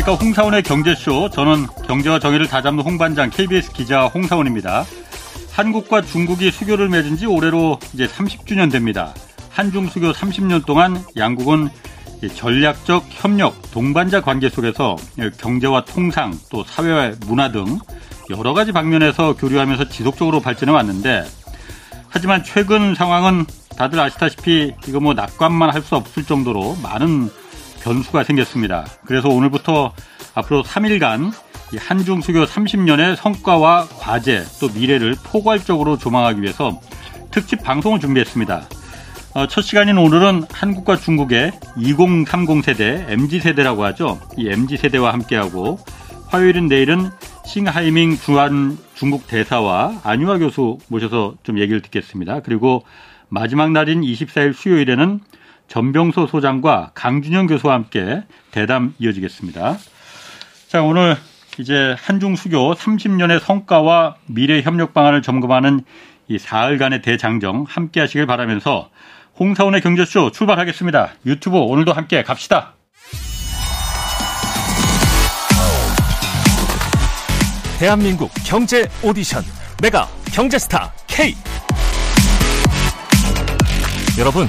안녕하십니까. 홍사원의 경제쇼. 저는 경제와 정의를 다잡는 홍반장 KBS 기자 홍사원입니다. 한국과 중국이 수교를 맺은 지 올해로 이제 30주년 됩니다. 한중 수교 30년 동안 양국은 전략적 협력, 동반자 관계 속에서 경제와 통상 또 사회와 문화 등 여러 가지 방면에서 교류하면서 지속적으로 발전해 왔는데 하지만 최근 상황은 다들 아시다시피 이거 뭐 낙관만 할 수 없을 정도로 많은 변수가 생겼습니다. 그래서 오늘부터 앞으로 3일간 한중 수교 30년의 성과와 과제 또 미래를 포괄적으로 조망하기 위해서 특집 방송을 준비했습니다. 어, 첫 시간인 오늘은 한국과 중국의 2030 세대, MZ 세대라고 하죠. 이 MZ 세대와 함께하고 화요일은 내일은 싱하이밍 주한 중국 대사와 안유아 교수 모셔서 좀 얘기를 듣겠습니다. 그리고 마지막 날인 24일 수요일에는 전병소 소장과 강준영 교수와 함께 대담 이어지겠습니다. 자, 오늘 이제 한중 수교 30년의 성과와 미래 협력 방안을 점검하는 이 사흘간의 대장정 함께 하시길 바라면서 홍사원의 경제쇼 출발하겠습니다. 유튜브 오늘도 함께 갑시다. 대한민국 경제 오디션 메가 경제스타 K 여러분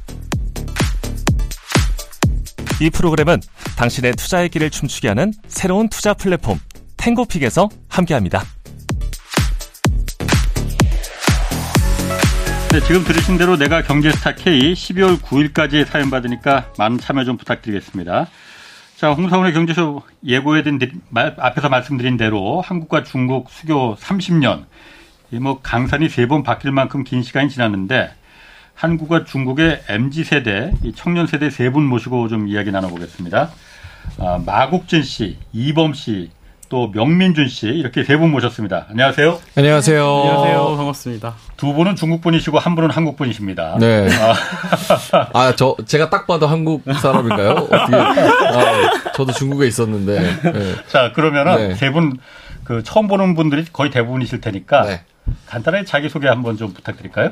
이 프로그램은 당신의 투자의 길을 춤추게 하는 새로운 투자 플랫폼 탱고픽에서 함께합니다. 네, 지금 들으신 대로 내가 경제스타 K 12월 9일까지 사연 받으니까 많은 참여 좀 부탁드리겠습니다. 자, 홍사원의 경제쇼 예고해둔 앞에서 말씀드린 대로 한국과 중국 수교 30년, 뭐 강산이 세 번 바뀔 만큼 긴 시간이 지났는데 한국과 중국의 MZ 세대, 청년 세대 세 분 모시고 좀 이야기 나눠보겠습니다. 아, 마국진 씨, 이범 씨, 또 명민준 씨 이렇게 세 분 모셨습니다. 안녕하세요. 안녕하세요. 안녕하세요. 반갑습니다. 두 분은 중국 분이시고 한 분은 한국 분이십니다. 네. 아, 아저 제가 딱 봐도 한국 사람인가요? 어떻게? 아, 저도 중국에 있었는데. 네. 자 그러면은 네. 세분 그 처음 보는 분들이 거의 대부분이실 테니까 네. 간단하게 자기 소개 한번 좀 부탁드릴까요?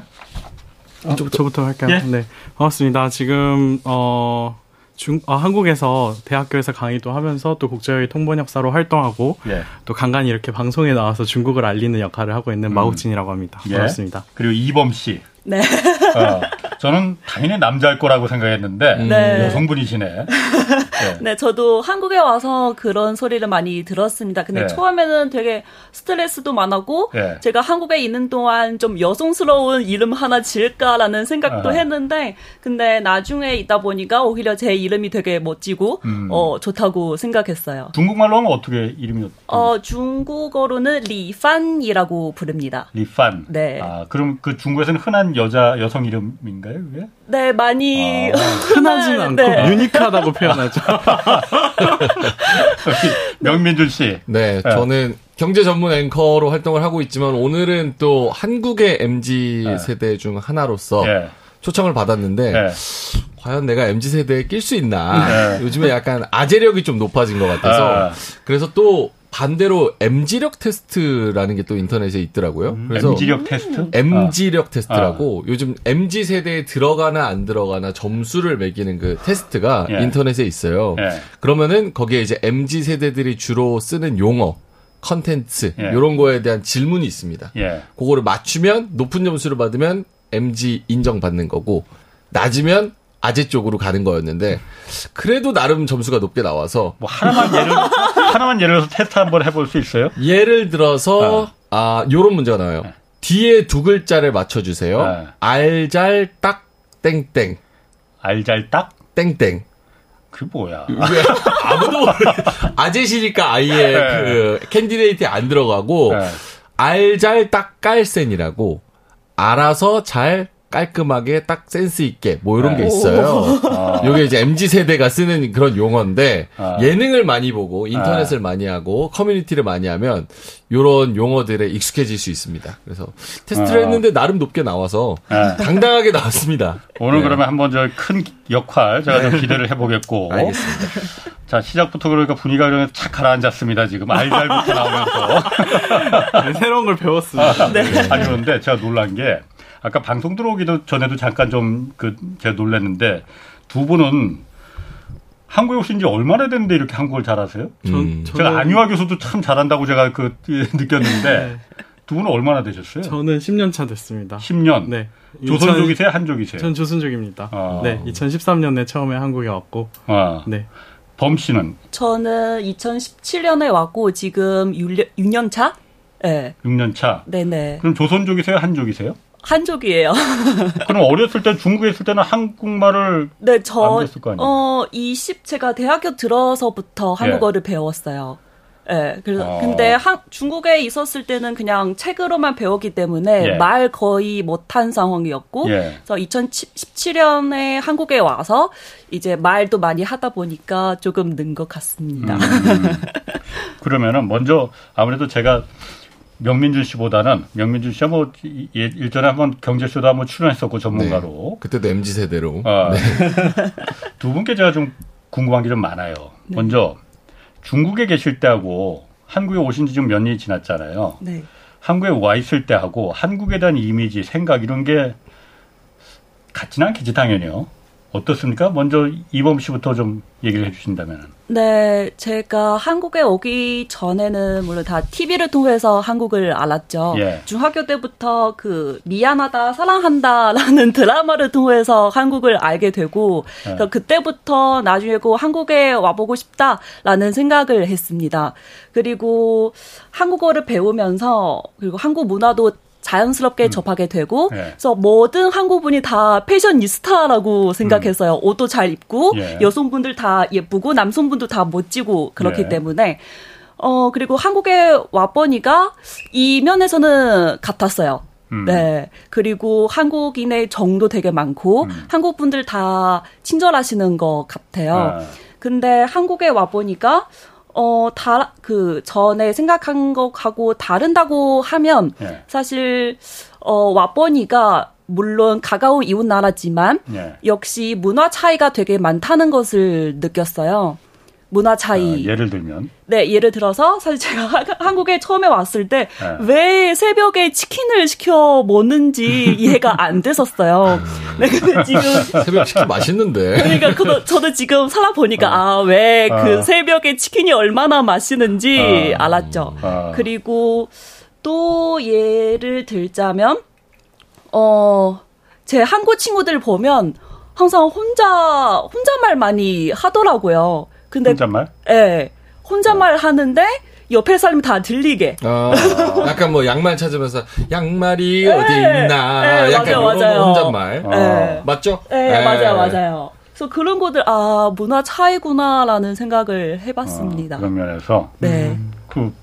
어, 저부터, 저부터 할까요? 예? 네. 반갑습니다. 지금 어 중, 어, 한국에서 대학교에서 강의도 하면서 또 국제회의 통번역사로 활동하고 예. 또 간간히 이렇게 방송에 나와서 중국을 알리는 역할을 하고 있는 음. 마우진이라고 합니다. 예. 반갑습니다. 그리고 이범 씨. 네. 어, 저는 당연히 남자일 거라고 생각했는데 네. 여성분이시네. 네. 네. 저도 한국에 와서 그런 소리를 많이 들었습니다. 근데 네. 처음에는 되게 스트레스도 많았고 네. 제가 한국에 있는 동안 좀 여성스러운 이름 하나 지을까라는 생각도 어. 했는데 근데 나중에 있다 보니까 오히려 제 이름이 되게 멋지고 음. 어, 좋다고 생각했어요. 중국말로 하면 어떻게 이름이? 어 중국어로는 리판이라고 부릅니다. 리판. 네. 아 그럼 그 중국에서는 흔한 여자 여성 이름인가요, 그게? 네, 많이 아, 흔하진 않고 네. 유니크하다고 표현 하죠. 명민준 씨. 네, 네, 저는 경제 전문 앵커로 활동을 하고 있지만 오늘은 또 한국의 MZ 네. 세대 중 하나로서 네. 초청을 받았는데 네. 과연 내가 MZ 세대에 낄 수 있나? 네. 요즘에 약간 아재력이 좀 높아진 것 같아서 아. 그래서 또 반대로 MZ력 테스트라는 게 또 인터넷에 있더라고요. 음, 그래서 MZ력 테스트? MZ력 아. 테스트라고 아. 요즘 MZ 세대에 들어가나 안 들어가나 점수를 매기는 그 테스트가 예. 인터넷에 있어요. 예. 그러면은 거기에 이제 MZ 세대들이 주로 쓰는 용어 컨텐츠 예. 이런 거에 대한 질문이 있습니다. 예. 그거를 맞추면 높은 점수를 받으면 MG 인정받는 거고 낮으면 아재 쪽으로 가는 거였는데 그래도 나름 점수가 높게 나와서 뭐 하나만 예를 하나만 예를 들어서 테스트 한번 해볼 수 있어요? 예를 들어서 어. 아 요런 문제가 나와요. 네. 뒤에 두 글자를 맞춰주세요. 네. 알잘딱 땡땡. 알잘딱 땡땡. 그 뭐야? 아무래도 아재시니까 아예 네. 그 candidate에 안 들어가고 네. 알잘딱 깔센이라고 알아서 잘 깔끔하게 딱 센스 있게 뭐 이런 네. 게 있어요. 아. 요게 이제 MZ 세대가 쓰는 그런 용어인데 아. 예능을 많이 보고 인터넷을 아. 많이 하고 커뮤니티를 많이 하면 요런 용어들에 익숙해질 수 있습니다. 그래서 테스트를 아. 했는데 나름 높게 나와서 네. 당당하게 나왔습니다. 오늘 네. 그러면 한번 저 큰 역할 제가 좀 네. 기대를 해보겠고. 알겠습니다. 자 시작부터 그러니까 분위기가 좀착 가라앉았습니다. 지금 알잘부터 나오면서 네, 새로운 걸 배웠습니다. 네. 아니 그런데 제가 놀란 게. 아까 방송 들어오기도 전에도 잠깐 좀 그 제가 놀랐는데 두 분은 한국에 오신 지 얼마나 됐는데 이렇게 한국을 잘하세요? 음. 제가 안유아 교수도 참 잘한다고 제가 그 느꼈는데 네. 두 분은 얼마나 되셨어요? 저는 10년 차 됐습니다. 10년. 네. 조선족이세요, 한족이세요? 전 조선족입니다. 아. 네, 2013년에 처음에 한국에 왔고. 아. 네. 범 씨는? 저는 2017년에 왔고 지금 6년 차? 네. 6년 차. 네네. 그럼 조선족이세요, 한족이세요? 한족이에요. 그럼 어렸을 때 중국에 있을 때는 한국말을 네, 저 어, 20 제가 대학교 들어서부터 예. 한국어를 예. 배웠어요. 예. 네, 그래서 어. 근데 한, 중국에 있었을 때는 그냥 책으로만 배웠기 때문에 예. 말 거의 못한 상황이었고, 예. 그래서 2017년에 한국에 와서 이제 말도 많이 하다 보니까 조금 는 것 같습니다. 음. 그러면은 먼저 아무래도 제가 명민준 씨보다는 명민준 씨가 뭐 예, 일전에 한번 경제쇼도 한번 출연했었고 전문가로 네. 그때도 mz 세대로 아, 네. 두 분께 제가 좀 궁금한 게 좀 많아요. 네. 먼저 중국에 계실 때하고 한국에 오신 지 좀 몇 년이 지났잖아요. 네. 한국에 와 있을 때하고 한국에 대한 이미지, 생각 이런 게 같지는 않겠지 당연히요. 어떻습니까? 먼저 이범 씨부터 좀 얘기를 해주신다면. 네, 제가 한국에 오기 전에는 물론 다 TV를 통해서 한국을 알았죠. 예. 중학교 때부터 그 미안하다, 사랑한다라는 드라마를 통해서 한국을 알게 되고 예. 그때부터 나중에 고 한국에 와보고 싶다라는 생각을 했습니다. 그리고 한국어를 배우면서 그리고 한국 문화도 자연스럽게 음. 접하게 되고 예. 그래서 모든 한국분이 다 패셔니스타라고 생각했어요. 음. 옷도 잘 입고 예. 여성분들 다 예쁘고 남성분도 다 멋지고 그렇기 예. 때문에 어 그리고 한국에 와 보니까 이 면에서는 같았어요. 음. 네. 그리고 한국인의 정도 되게 많고 음. 한국 분들 다 친절하시는 것 같아요. 아. 근데 한국에 와 보니까 어, 다, 그, 전에 생각한 것하고 다른다고 하면, 예. 사실, 어, 와보니가, 물론 가까운 이웃 나라지만, 예. 역시 문화 차이가 되게 많다는 것을 느꼈어요. 문화 차이. 어, 예를 들면? 네, 예를 들어서 사실 제가 한국에 처음에 왔을 때왜 네. 새벽에 치킨을 시켜 먹는지 이해가 안 됐었어요. 네, 근데 지금 새벽 치킨 맛있는데. 그러니까 그도, 저도 지금 살아 보니까 어. 아, 왜그 어. 새벽에 치킨이 얼마나 맛있는지 어. 알았죠. 어. 그리고 또 예를 들자면 어, 제 한국 친구들 보면 항상 혼자 혼자말 많이 하더라고요. 근데 혼잣말? 예. 네, 혼잣말 하는데 옆에 사람이 다 들리게. 어, 약간 뭐 양말 찾으면서 양말이 네, 어디 있나. 네, 약간 맞아요, 맞아요. 혼잣말. 네. 맞죠? 네, 네, 맞아요, 맞아요. 그래서 그런 것들 아 문화 차이구나라는 생각을 해봤습니다. 어, 그런 면에서 네. 음, 그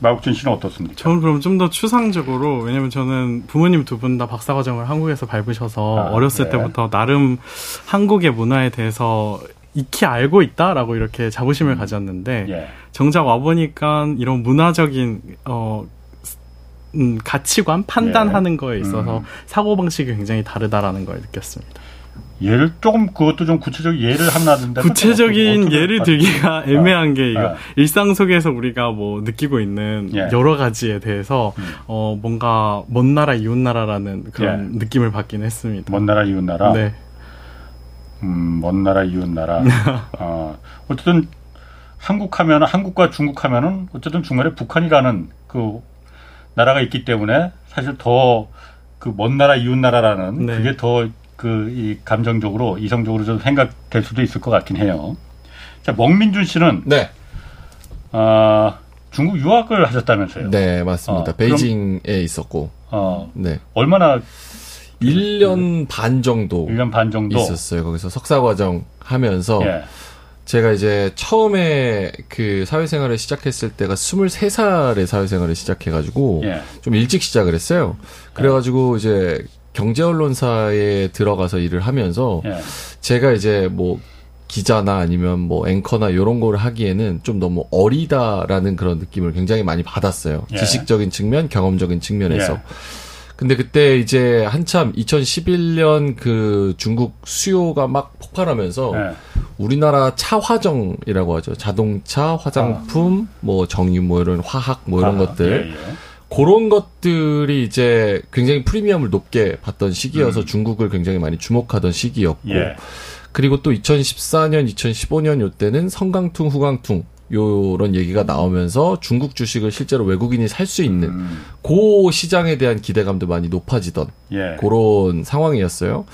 마국진 씨는 어떻습니까? 저는 그럼 좀 더 추상적으로 왜냐면 저는 부모님 두 분 다 박사 과정을 한국에서 밟으셔서 아, 어렸을 네. 때부터 나름 한국의 문화에 대해서 익히 알고 있다라고 이렇게 자부심을 음. 가졌는데 예. 정작 와 보니까 이런 문화적인 어 음, 가치관 판단하는 예. 거에 있어서 음. 사고 방식이 굉장히 다르다라는 걸 느꼈습니다. 예를 조금 그것도 좀 구체적 예를 하나 든다. 구체적인 어떻게, 예를 들기가 애매한 아, 게 이거 아. 일상 속에서 우리가 뭐 느끼고 있는 예. 여러 가지에 대해서 음. 어 뭔가 먼 나라 이웃 나라라는 그런 예. 느낌을 받긴 했습니다. 먼 나라 이웃 나라. 네. 음, 먼 나라, 이웃 나라. 어, 어쨌든 한국 하면 한국과 중국 하면은 어쨌든 중간에 북한이라는 그 나라가 있기 때문에 사실 더 그 먼 나라, 이웃 나라라는 네. 그게 더 그 이 감정적으로 이성적으로 좀 생각될 수도 있을 것 같긴 해요. 자, 먹민준 씨는 네. 아, 중국 유학을 하셨다면서요? 네, 맞습니다. 어, 베이징에 그럼, 있었고. 어, 네. 얼마나 1년 반 정도 1년 반 정도 있었어요. 거기서 석사 과정 하면서 예. 제가 이제 처음에 그 사회생활을 시작했을 때가 23살에 사회생활을 시작해가지고 예. 좀 일찍 시작을 했어요. 그래가지고 이제 경제 언론사에 들어가서 일을 하면서 예. 제가 이제 뭐 기자나 아니면 뭐 앵커나 이런 걸 하기에는 좀 너무 어리다라는 그런 느낌을 굉장히 많이 받았어요. 예. 지식적인 측면, 경험적인 측면에서. 예. 근데 그때 이제 한참 2011년 그 중국 수요가 막 폭발하면서 네. 우리나라 차 화정이라고 하죠. 자동차, 화장품, 아. 뭐 정유 뭐 이런 화학 뭐 이런 아, 것들. 예, 예. 그런 것들이 이제 굉장히 프리미엄을 높게 받던 시기여서 음. 중국을 굉장히 많이 주목하던 시기였고 예. 그리고 또 2014년, 2015년 요때는 성강퉁, 후강퉁 요런 얘기가 나오면서 중국 주식을 실제로 외국인이 살 수 있는 음. 그 시장에 대한 기대감도 많이 높아지던 예. 그런 상황이었어요.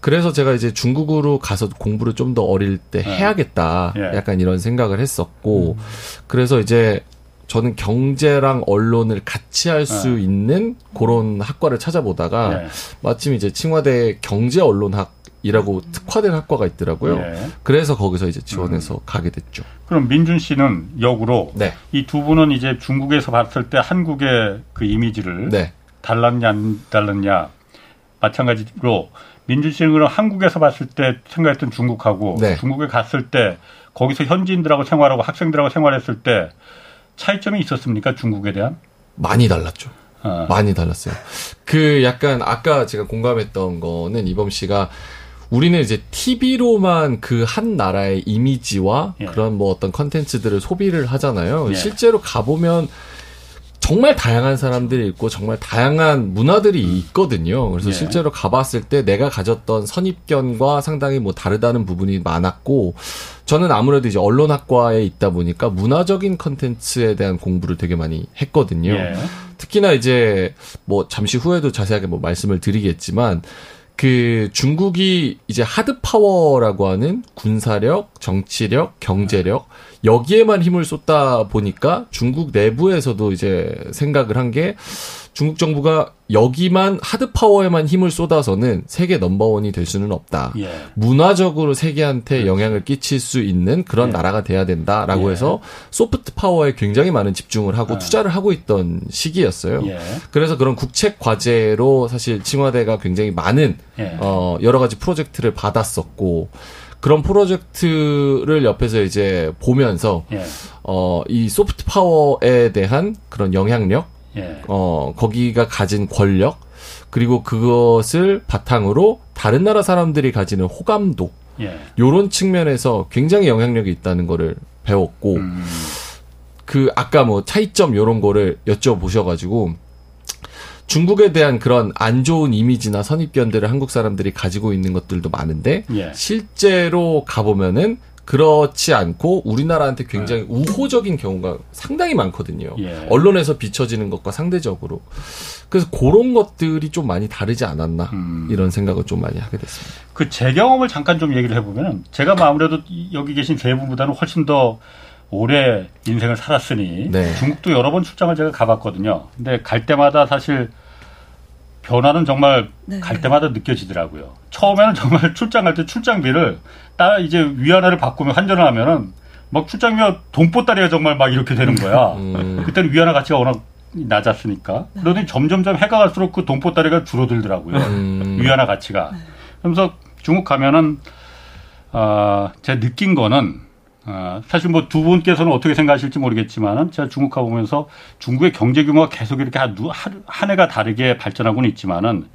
그래서 제가 이제 중국으로 가서 공부를 좀 더 어릴 때 네. 해야겠다. 예. 약간 이런 생각을 했었고 음. 그래서 이제 저는 경제랑 언론을 같이 할수 네. 있는 그런 학과를 찾아보다가 네. 마침 이제 칭화대 경제 언론학 이라고 특화된 학과가 있더라고요. 네. 그래서 거기서 이제 지원해서 음. 가게 됐죠. 그럼 민준 씨는 역으로 네. 이두 분은 이제 중국에서 봤을 때 한국의 그 이미지를 네. 달랐냐 안 달랐냐 마찬가지로 민준 씨는 그럼 한국에서 봤을 때 생각했던 중국하고 네. 중국에 갔을 때 거기서 현지인들하고 생활하고 학생들하고 생활했을 때 차이점이 있었습니까? 중국에 대한? 많이 달랐죠. 어. 많이 달랐어요. 그 약간 아까 제가 공감했던 거는 이범 씨가 우리는 이제 TV로만 그 한 나라의 이미지와 예. 그런 뭐 어떤 컨텐츠들을 소비를 하잖아요. 예. 실제로 가보면 정말 다양한 사람들이 있고 정말 다양한 문화들이 음. 있거든요. 그래서 예. 실제로 가봤을 때 내가 가졌던 선입견과 상당히 뭐 다르다는 부분이 많았고 저는 아무래도 이제 언론학과에 있다 보니까 문화적인 컨텐츠에 대한 공부를 되게 많이 했거든요. 예. 특히나 이제 뭐 잠시 후에도 자세하게 뭐 말씀을 드리겠지만 그 중국이 이제 hard power라고 하는 군사력, 정치력, 경제력 여기에만 힘을 쏟다 보니까 중국 내부에서도 이제 생각을 한 게 중국 정부가 여기만 하드 파워에만 힘을 쏟아서는 세계 넘버원이 될 수는 없다. 예. 문화적으로 세계한테 그렇지. 영향을 끼칠 수 있는 그런 예. 나라가 돼야 된다라고 예. 해서 소프트 파워에 굉장히 많은 집중을 하고 아. 투자를 하고 있던 시기였어요. 예. 그래서 그런 국책 과제로 사실 칭화대가 굉장히 많은 예. 어 여러 가지 프로젝트를 받았었고 그런 프로젝트를 옆에서 이제 보면서 예. 어이 소프트 파워에 대한 그런 영향력, 예. 어 거기가 가진 권력 그리고 그것을 바탕으로 다른 나라 사람들이 가지는 호감도 예. 요런 측면에서 굉장히 영향력이 있다는 거를 배웠고 음. 그 아까 뭐 차이점 요런 거를 여쭤보셔가지고 중국에 대한 그런 안 좋은 이미지나 선입견들을 한국 사람들이 가지고 있는 것들도 많은데 예. 실제로 가보면은 그렇지 않고 우리나라한테 굉장히 네. 우호적인 경우가 상당히 많거든요. 예. 언론에서 비춰지는 것과 상대적으로. 그래서 그런 것들이 좀 많이 다르지 않았나 음. 이런 생각을 좀 많이 하게 됐습니다. 그 제 경험을 잠깐 좀 얘기를 해보면 제가 뭐 아무래도 여기 계신 세 분보다는 훨씬 더 오래 인생을 살았으니 네. 중국도 여러 번 출장을 제가 가봤거든요. 근데 갈 때마다 사실 변화는 정말 네. 갈 때마다 느껴지더라고요. 처음에는 정말 출장 갈 때 출장비를 딱 이제 위안화를 바꾸면 환전을 하면은 막 출장비가 돈보따리가 정말 막 이렇게 되는 거야. 음. 그때는 위안화 가치가 워낙 낮았으니까. 네. 그러더니 점점점 해가 갈수록 그 돈보따리가 줄어들더라고요. 음. 위안화 가치가. 네. 그러면서 중국 가면은 어, 제가 느낀 거는 어, 사실 뭐 두 분께서는 어떻게 생각하실지 모르겠지만은 제가 중국 가보면서 중국의 경제 규모가 계속 이렇게 한, 한 해가 다르게 발전하고는 있지만은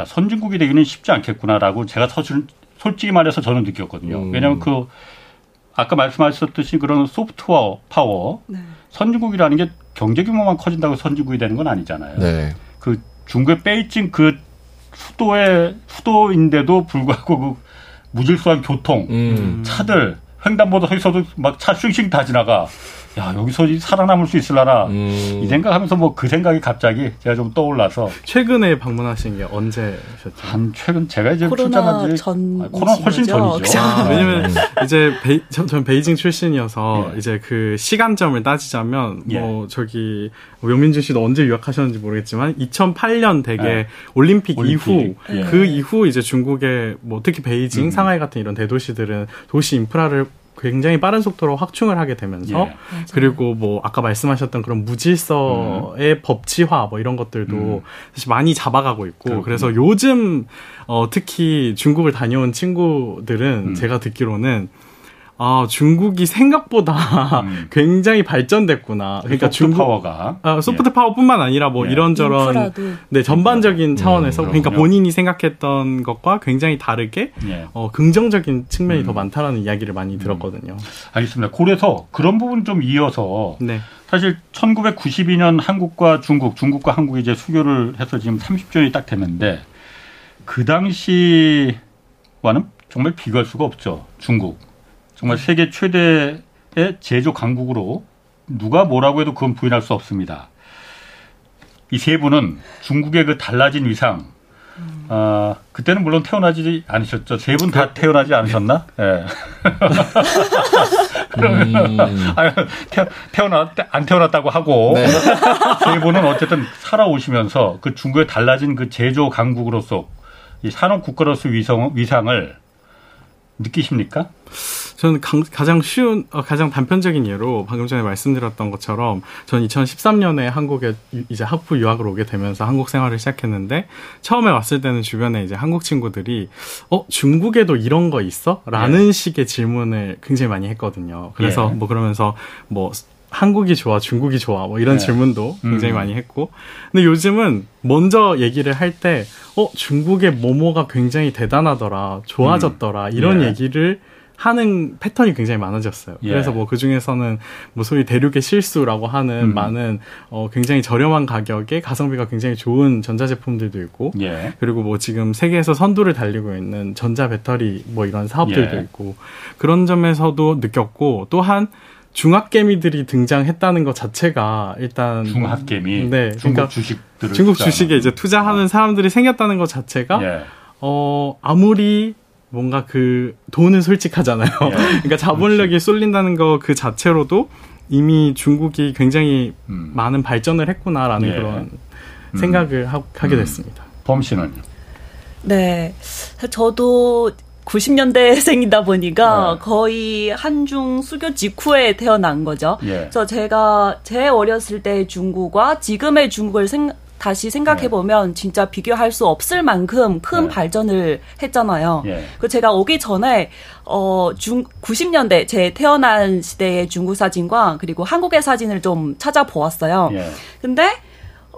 야, 선진국이 되기는 쉽지 않겠구나라고 제가 사실 솔직히 말해서 저는 느꼈거든요. 음. 왜냐하면 그 아까 말씀하셨듯이 그런 소프트웨어 파워 네. 선진국이라는 게 경제 규모만 커진다고 선진국이 되는 건 아니잖아요. 네. 그 중국의 베이징 그 수도의 수도인데도 불구하고 그 무질서한 교통, 음. 차들 횡단보도 서 있어도 막차 싱싱 다 지나가. 야 여기서 살아남을 수 있을라나 음. 이 생각하면서 뭐 그 생각이 갑자기 제가 좀 떠올라서 최근에 방문하신 게 언제셨죠? 한 최근 제가 이제 코로나 전 아, 코로나 훨씬 전이죠. 아, 왜냐면 네. 이제 베이, 전, 전 베이징 출신이어서 네. 이제 그 시간점을 따지자면 예. 뭐 저기 명민준 씨도 언제 유학하셨는지 모르겠지만 2008년 되게 네. 올림픽, 올림픽, 이후 예. 그 이후 이제 중국의 뭐 특히 베이징, 음. 상하이 같은 이런 대도시들은 도시 인프라를 굉장히 빠른 속도로 확충을 하게 되면서 예. 그리고 뭐 아까 말씀하셨던 그런 무질서의 음. 법치화 뭐 이런 것들도 음. 사실 많이 잡아가고 있고 그렇군요. 그래서 요즘 어 특히 중국을 다녀온 친구들은 음. 제가 듣기로는 아, 중국이 생각보다 음. 굉장히 발전됐구나. 그러니까 소프트 중국 파워가 아, 소프트 예. 파워뿐만 아니라 뭐 예. 이런저런 인프라도. 네 전반적인 음. 차원에서 음, 그러니까 본인이 생각했던 것과 굉장히 다르게 예. 어, 긍정적인 측면이 음. 더 많다라는 이야기를 많이 음. 들었거든요. 알겠습니다. 그래서 그런 부분 좀 이어서 네. 사실 1992년 한국과 중국, 중국과 한국이 이제 수교를 해서 지금 30주년이 딱 됐는데 그 당시와는 정말 비교할 수가 없죠. 중국. 정말 세계 최대의 제조 강국으로 누가 뭐라고 해도 그건 부인할 수 없습니다. 이 세 분은 중국의 그 달라진 위상, 아, 그때는 물론 태어나지 않으셨죠. 세 분 다 태어나지 않으셨나? 예. 네. 음. 태어났, 안 태어났다고 하고, 네. 세 분은 어쨌든 살아오시면서 그 중국의 달라진 그 제조 강국으로서 이 산업 국가로서 위성, 위상을 느끼십니까? 저는 가장 쉬운, 어, 가장 단편적인 예로 방금 전에 말씀드렸던 것처럼 저는 2013년에 한국에 이제 학부 유학을 오게 되면서 한국 생활을 시작했는데 처음에 왔을 때는 주변에 이제 한국 친구들이 어 중국에도 이런 거 있어? 라는 예. 식의 질문을 굉장히 많이 했거든요. 그래서 예. 뭐 그러면서 뭐 한국이 좋아, 중국이 좋아, 뭐 이런 네. 질문도 굉장히 음. 많이 했고. 근데 요즘은 먼저 얘기를 할 때, 어, 중국의 모모가 굉장히 대단하더라, 좋아졌더라, 음. 이런 예. 얘기를 하는 패턴이 굉장히 많아졌어요. 예. 그래서 뭐 그 중에서는 뭐 소위 대륙의 실수라고 하는 음. 많은 어 굉장히 저렴한 가격에 가성비가 굉장히 좋은 전자 제품들도 있고 예. 그리고 뭐 지금 세계에서 선두를 달리고 있는 전자 배터리 뭐 이런 사업들도 예. 있고 그런 점에서도 느꼈고 또한 중학개미들이 등장했다는 것 자체가 일단 중학개미 네 중국 그러니까 주식들 중국 주식에 이제 투자하는 사람들이 생겼다는 것 자체가 예. 어 아무리 뭔가 그 돈은 솔직하잖아요. 예. 그러니까 자본력이 그렇지. 쏠린다는 거 그 자체로도 이미 중국이 굉장히 음. 많은 발전을 했구나라는 예. 그런 음. 생각을 하, 게 음. 됐습니다. 범 씨는요? 네, 저도 90년대생이다 보니까 네. 거의 한중 수교 직후에 태어난 거죠. 예. 그래서 제가 제 어렸을 때 중국과 지금의 중국을 생, 다시 생각해 보면 네. 진짜 비교할 수 없을 만큼 큰 네. 발전을 했잖아요. 예. 그 제가 오기 전에 어중 90년대 제 태어난 시대의 중국 사진과 그리고 한국의 사진을 좀 찾아보았어요. 예. 근데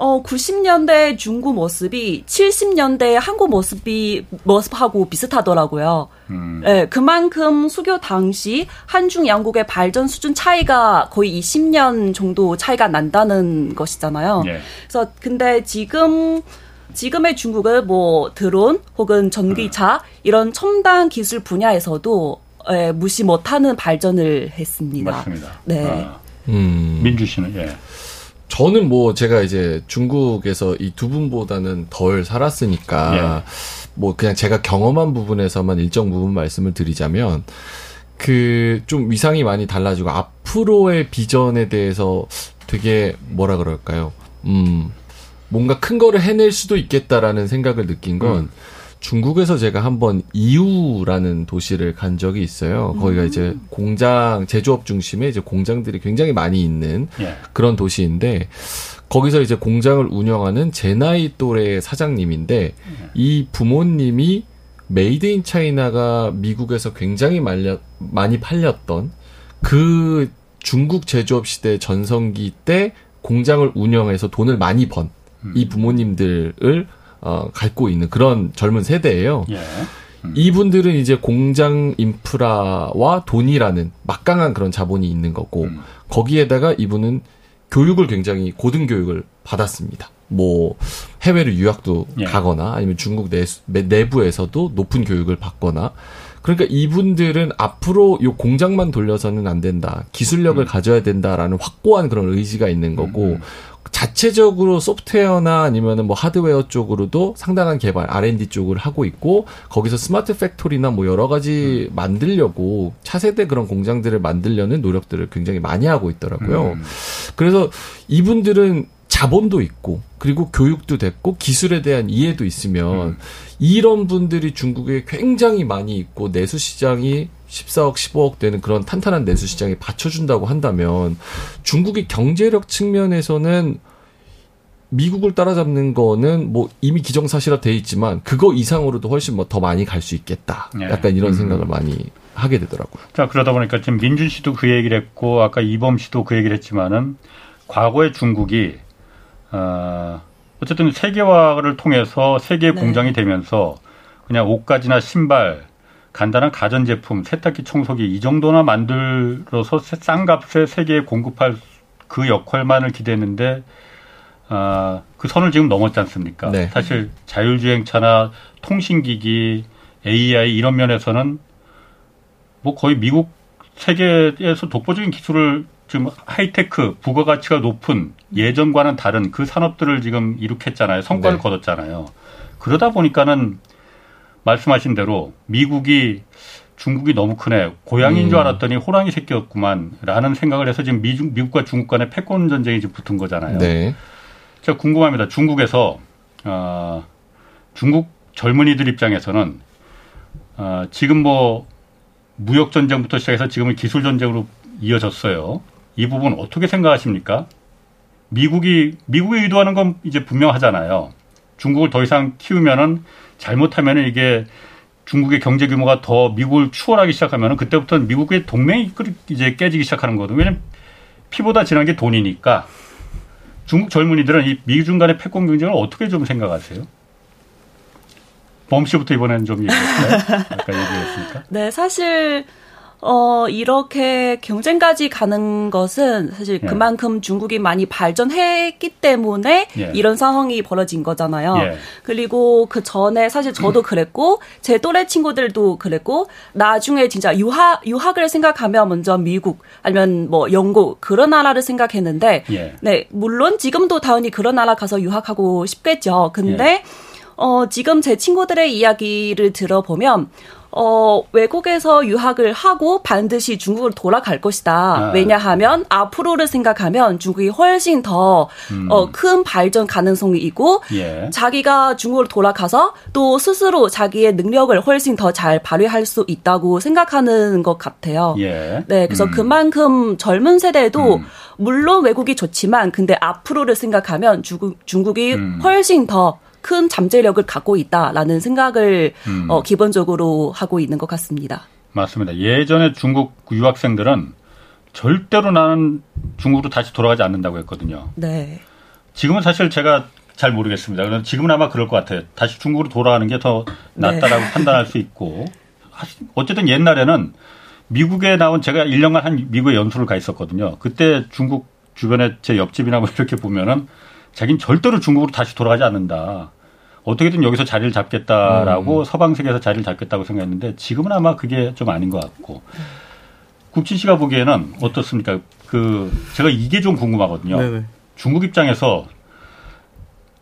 어 90년대 중국 모습이 70년대 한국 모습이 모습하고 비슷하더라고요. 음. 네, 그만큼 수교 당시 한중 양국의 발전 수준 차이가 거의 20년 정도 차이가 난다는 것이잖아요. 예. 그래서 근데 지금 지금의 중국은 뭐 드론 혹은 전기차 음. 이런 첨단 기술 분야에서도 예, 무시 못하는 발전을 했습니다. 맞습니다. 네. 아. 음. 민주 씨는 예. 저는 뭐 제가 이제 중국에서 이 두 분보다는 덜 살았으니까 예. 뭐 그냥 제가 경험한 부분에서만 일정 부분 말씀을 드리자면 그 좀 위상이 많이 달라지고 앞으로의 비전에 대해서 되게 뭐라 그럴까요? 음 뭔가 큰 거를 해낼 수도 있겠다라는 생각을 느낀 건 음. 중국에서 제가 한번 이우라는 도시를 간 적이 있어요. 거기가 이제 음. 공장 제조업 중심에 이제 공장들이 굉장히 많이 있는 예. 그런 도시인데 거기서 이제 공장을 운영하는 제 나이 또래 사장님인데 예. 이 부모님이 made in China가 미국에서 굉장히 말려, 많이 팔렸던 그 중국 제조업 시대 전성기 때 공장을 운영해서 돈을 많이 번이 음. 부모님들을 어, 갖고 있는 그런 젊은 세대예요. 예. 음. 이분들은 이제 공장 인프라와 돈이라는 막강한 그런 자본이 있는 거고 음. 거기에다가 이분은 교육을 굉장히 고등 교육을 받았습니다. 뭐 해외로 유학도 예. 가거나 아니면 중국 내, 내부에서도 높은 교육을 받거나 그러니까 이분들은 앞으로 요 공장만 돌려서는 안 된다. 기술력을 음. 가져야 된다라는 확고한 그런 의지가 있는 거고 음. 음. 자체적으로 소프트웨어나 아니면은 뭐 하드웨어 쪽으로도 상당한 개발 R&D 쪽을 하고 있고 거기서 smart factory나 뭐 여러 가지 음. 만들려고 차세대 그런 공장들을 만들려는 노력들을 굉장히 많이 하고 있더라고요. 음. 그래서 이분들은 자본도 있고 그리고 교육도 됐고 기술에 대한 이해도 있으면 음. 이런 분들이 중국에 굉장히 많이 있고 내수 시장이 14억, 15억 되는 그런 탄탄한 내수 시장에 받쳐준다고 한다면 중국이 경제력 측면에서는 미국을 따라잡는 거는 뭐 이미 기정사실화 돼 있지만 그거 이상으로도 훨씬 뭐 더 많이 갈 수 있겠다. 네. 약간 이런 음. 생각을 많이 하게 되더라고요. 자 그러다 보니까 지금 민준 씨도 그 얘기를 했고 아까 이범 씨도 그 얘기를 했지만은 과거에 중국이 어, 어쨌든 세계화를 통해서 세계 네. 공장이 되면서 그냥 옷가지나 신발 간단한 가전제품, 세탁기, 청소기 이 정도나 만들어서 싼 값에 세계에 공급할 그 역할만을 기대했는데 아, 그 선을 지금 넘었지 않습니까? 네. 사실 자율주행차나 통신기기, AI 이런 면에서는 뭐 거의 미국 세계에서 독보적인 기술을 지금 하이테크, 부가가치가 높은 예전과는 다른 그 산업들을 지금 이룩했잖아요. 성과를 네. 거뒀잖아요. 그러다 보니까는 말씀하신 대로 미국이 중국이 너무 크네. 고양이인 음. 줄 알았더니 호랑이 새끼였구만. 라는 생각을 해서 지금 미중, 미국과 중국 간의 패권 전쟁이 지금 붙은 거잖아요. 네. 제가 궁금합니다. 중국에서, 어, 중국 젊은이들 입장에서는, 어, 지금 뭐, 무역 전쟁부터 시작해서 지금은 기술 전쟁으로 이어졌어요. 이 부분 어떻게 생각하십니까? 미국이, 미국이 의도하는 건 이제 분명하잖아요. 중국을 더 이상 키우면은 잘못하면 이게 중국의 경제 규모가 더 미국을 추월하기 시작하면 그때부터는 미국의 동맹이 이제 깨지기 시작하는 거거든요. 왜냐면 피보다 진한 게 돈이니까 중국 젊은이들은 이 미중 간의 패권 경쟁을 어떻게 좀 생각하세요? 범 씨부터 이번에는 좀 얘기했어요. 아까 얘기했으니까. 네, 사실 어, 이렇게 경쟁까지 가는 것은 사실 예. 그만큼 중국이 많이 발전했기 때문에 예. 이런 상황이 벌어진 거잖아요. 예. 그리고 그 전에 사실 저도 그랬고, 제 또래 친구들도 그랬고, 나중에 진짜 유학, 유학을 생각하면 먼저 미국, 아니면 뭐 영국, 그런 나라를 생각했는데, 예. 네, 물론 지금도 당연히 그런 나라 가서 유학하고 싶겠죠. 근데, 예. 어, 지금 제 친구들의 이야기를 들어보면, 어, 외국에서 유학을 하고 반드시 중국을 돌아갈 것이다. 아. 왜냐하면 앞으로를 생각하면 중국이 훨씬 더, 음. 어, 큰 발전 가능성이 있고, 예. 자기가 중국을 돌아가서 또 스스로 자기의 능력을 훨씬 더 잘 발휘할 수 있다고 생각하는 것 같아요. 예. 네, 그래서 음. 그만큼 젊은 세대도 음. 물론 외국이 좋지만, 근데 앞으로를 생각하면 중국, 중국이 음. 훨씬 더 큰 잠재력을 갖고 있다라는 생각을 음. 어, 기본적으로 하고 있는 것 같습니다. 맞습니다. 예전에 중국 유학생들은 절대로 나는 중국으로 다시 돌아가지 않는다고 했거든요. 네. 지금은 사실 제가 잘 모르겠습니다. 그런데 지금은 아마 그럴 것 같아요. 다시 중국으로 돌아가는 게 더 낫다라고 네. 판단할 수 있고. 어쨌든 옛날에는 미국에 나온 제가 1년간 한 미국에 연수를 가 있었거든요. 그때 중국 주변에 제 옆집이나 뭐 이렇게 보면은 자기는 절대로 중국으로 다시 돌아가지 않는다. 어떻게든 여기서 자리를 잡겠다라고 음. 서방 세계에서 자리를 잡겠다고 생각했는데 지금은 아마 그게 좀 아닌 것 같고 국진 씨가 보기에는 어떻습니까? 그 제가 이게 좀 궁금하거든요. 네네. 중국 입장에서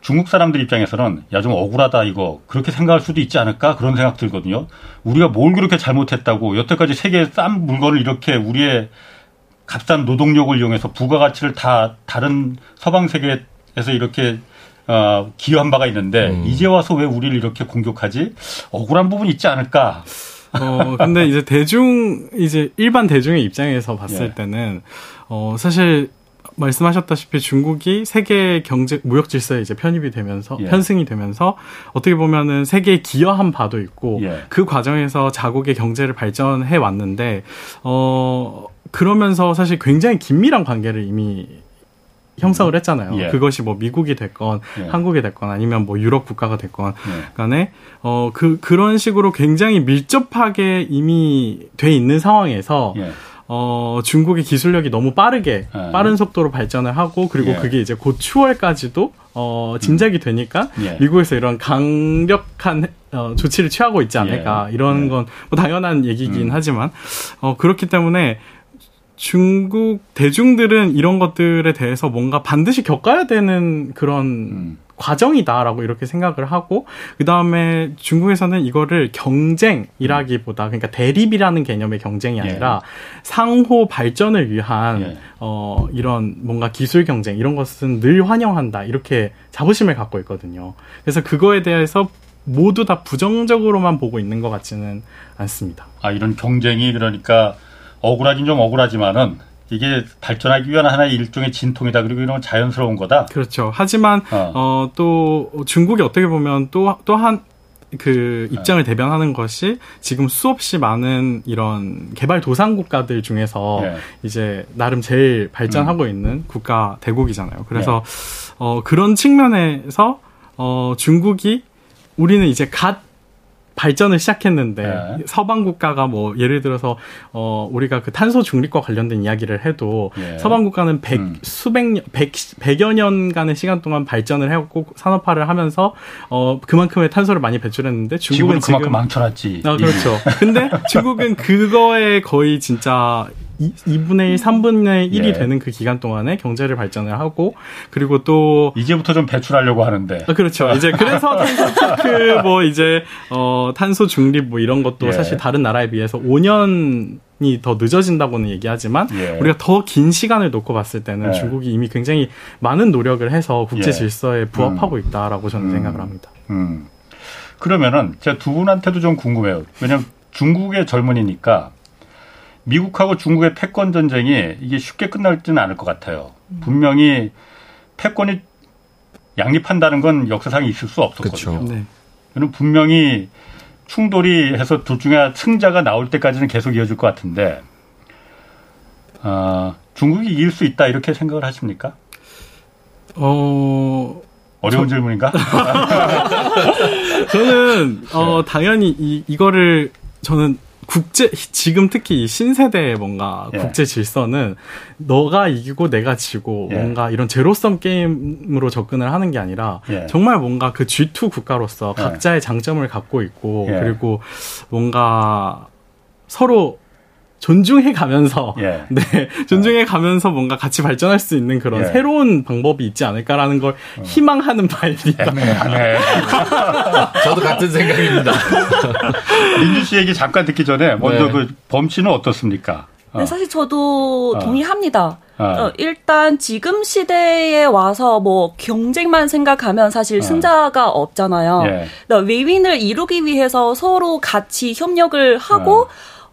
중국 사람들 입장에서는 야 좀 억울하다 이거 그렇게 생각할 수도 있지 않을까 그런 생각 들거든요. 우리가 뭘 그렇게 잘못했다고 여태까지 세계 싼 물건을 이렇게 우리의 값싼 노동력을 이용해서 부가가치를 다 다른 서방 세계 해서 이렇게 어, 기여한 바가 있는데 음. 이제 와서 왜 우리를 이렇게 공격하지? 억울한 부분이 있지 않을까? 어, 근데 이제 대중, 이제 일반 대중의 입장에서 봤을 예. 때는, 어, 사실, 말씀하셨다시피 중국이 세계 경제 무역 질서에 이제 편입이 되면서 예. 편승이 되면서 어떻게 보면은 세계에 기여한 바도 있고 예. 그 과정에서 자국의 경제를 발전해 왔는데 어 그러면서 사실 굉장히 긴밀한 관계를 이미 형성을 했잖아요. 예. 그것이 뭐 미국이 됐건 예. 한국이 됐건 아니면 뭐 유럽 국가가 됐건 예. 간에 어 그 그런 식으로 굉장히 밀접하게 이미 돼 있는 상황에서 예. 어, 중국의 기술력이 너무 빠르게, 예. 빠른 속도로 발전을 하고, 그리고 예. 그게 이제 곧 추월까지도, 어, 짐작이 되니까, 예. 미국에서 이런 강력한, 어, 조치를 취하고 있지 않을까, 이런 건, 뭐 당연한 얘기긴 음. 하지만, 어, 그렇기 때문에, 중국 대중들은 이런 것들에 대해서 뭔가 반드시 겪어야 되는 그런 음. 과정이다라고 이렇게 생각을 하고 그 다음에 중국에서는 이거를 경쟁이라기보다 그러니까 대립이라는 개념의 경쟁이 아니라 예. 상호 발전을 위한 예. 어 이런 뭔가 기술 경쟁 이런 것은 늘 환영한다 이렇게 자부심을 갖고 있거든요. 그래서 그거에 대해서 모두 다 부정적으로만 보고 있는 것 같지는 않습니다. 아 이런 경쟁이 그러니까 억울하긴 좀 억울하지만은 이게 발전하기 위한 하나의 일종의 진통이다. 그리고 이런 자연스러운 거다. 그렇죠. 하지만 어. 어, 또 중국이 어떻게 보면 또또한 그 입장을 네. 대변하는 것이 지금 수없이 많은 이런 개발 도상 국가들 중에서 네. 이제 나름 제일 발전하고 음. 있는 국가 대국이잖아요. 그래서 네. 어 그런 측면에서 어 중국이 우리는 이제 갓 발전을 시작했는데 네. 서방 국가가 뭐 예를 들어서 어 우리가 그 탄소 중립과 관련된 이야기를 해도 예. 서방 국가는 백 음. 수백 년, 백 백여 년간의 시간 동안 발전을 해왔고 산업화를 하면서 어 그만큼의 탄소를 많이 배출했는데 중국은 지금 그만큼 망쳐놨지. 아 그렇죠. 근데 중국은 그거에 거의 진짜 2분의 1, 3분의 1이 예. 되는 그 기간 동안에 경제를 발전을 하고 그리고 또 이제부터 좀 배출하려고 하는데. 아, 그렇죠. 이제 그래서 탄소 크뭐 이제 어 탄소 중립 뭐 이런 것도 예. 사실 다른 나라에 비해서 5년 이더 늦어진다고는 얘기하지만 예. 우리가 더 긴 시간을 놓고 봤을 때는 예. 중국이 이미 굉장히 많은 노력을 해서 국제 예. 질서에 부합하고 음. 있다라고 저는 음. 생각을 합니다. 음. 그러면은 제가 두 분한테도 좀 궁금해요. 왜냐면 중국의 젊은이니까 미국하고 중국의 패권 전쟁이 이게 쉽게 끝날지는 않을 것 같아요. 분명히 패권이 양립한다는 건 역사상에 있을 수 없었거든요. 그렇죠. 네. 저는 분명히 충돌이 해서 둘 중에 승자가 나올 때까지는 계속 이어질 것 같은데 어, 중국이 이길 수 있다 이렇게 생각을 하십니까? 어 어려운 저... 질문인가? 저는 어 네. 당연히 이 이거를 저는 국제 지금 특히 신세대의 뭔가 예. 국제 질서는 너가 이기고 내가 지고 예. 뭔가 이런 제로섬 게임으로 접근을 하는 게 아니라 예. 정말 뭔가 그 G2 국가로서 예. 각자의 장점을 갖고 있고 예. 그리고 뭔가 서로 존중해 가면서 예. 네 존중해 가면서 뭔가 같이 발전할 수 있는 그런 예. 새로운 방법이 있지 않을까라는 걸 어. 희망하는 바입니다. 네. 저도 같은 생각입니다. 민주 씨 얘기 잠깐 듣기 전에 먼저 네. 그 범씨는 어떻습니까? 네, 사실 저도 어. 동의합니다. 어. 어, 일단 지금 시대에 와서 뭐 경쟁만 생각하면 사실 어. 승자가 없잖아요. 예. 위윈을 이루기 위해서 서로 같이 협력을 하고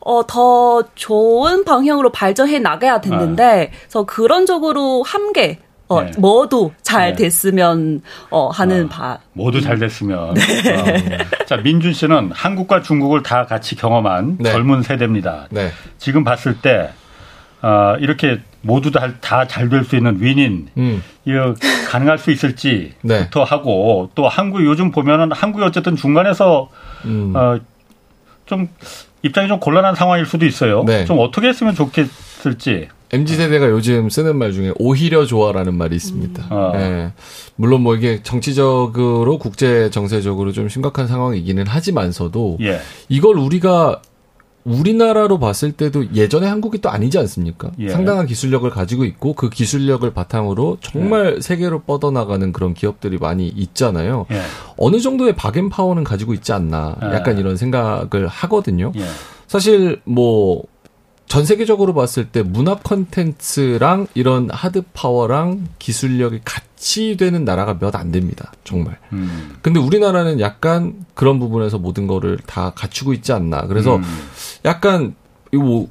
어. 어, 더 좋은 방향으로 발전해 나가야 됐는데, 어. 그래서 그런 쪽으로 함께, 어, 네. 모두 잘 네. 됐으면, 어, 하는 어, 바. 모두 잘 됐으면. 네. 어. 자, 민준 씨는 한국과 중국을 다 같이 경험한 네. 젊은 세대입니다. 네. 지금 봤을 때, 어, 이렇게 모두 다 잘 될 수 있는 윈인, 음. 이거 가능할 수 있을지부터 네. 하고, 또 한국 요즘 보면은 한국이 어쨌든 중간에서, 음. 어, 좀 입장이 좀 곤란한 상황일 수도 있어요. 네. 좀 어떻게 했으면 좋겠을지. MZ 세대가 요즘 쓰는 말 중에 오히려 좋아라는 말이 있습니다. 음. 아. 네. 물론 뭐 이게 정치적으로 국제 정세적으로 좀 심각한 상황이기는 하지만서도 예. 이걸 우리가 우리나라로 봤을 때도 예전에 한국이 또 아니지 않습니까? 예. 상당한 기술력을 가지고 있고 그 기술력을 바탕으로 정말 예. 세계로 뻗어나가는 그런 기업들이 많이 있잖아요. 예. 어느 정도의 박앤 파워는 가지고 있지 않나 예. 약간 이런 생각을 하거든요. 예. 사실 뭐 전 세계적으로 봤을 때 문화 콘텐츠랑 이런 하드 파워랑 기술력이 같이 되는 나라가 몇 안 됩니다. 정말. 음. 근데 우리나라는 약간 그런 부분에서 모든 거를 다 갖추고 있지 않나. 그래서 음. 약간 뭐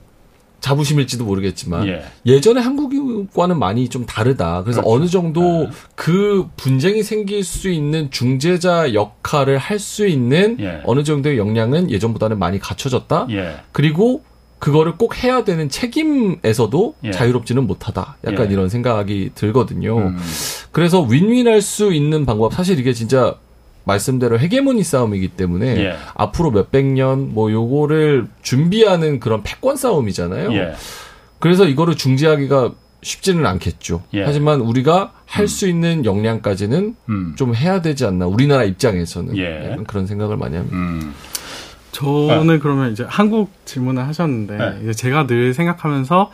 자부심일지도 모르겠지만 예. 전에 한국과는 많이 좀 다르다. 그래서 그렇죠. 어느 정도 네. 그 분쟁이 생길 수 있는 중재자 역할을 할 수 있는 예. 어느 정도의 역량은 예전보다는 많이 갖춰졌다. 예. 그리고 그거를 꼭 해야 되는 책임에서도 예. 자유롭지는 못하다. 약간 예. 이런 생각이 들거든요. 음. 그래서 윈윈할 수 있는 방법 사실 이게 진짜 말씀대로 헤게모니 싸움이기 때문에 예. 앞으로 몇백 년 뭐 요거를 준비하는 그런 패권 싸움이잖아요. 예. 그래서 이거를 중지하기가 쉽지는 않겠죠. 예. 하지만 우리가 할수 음. 있는 역량까지는 음. 좀 해야 되지 않나. 우리나라 입장에서는 예. 그런 생각을 많이 합니다. 음. 저는 네. 그러면 이제 한국 질문을 하셨는데 네. 이제 제가 늘 생각하면서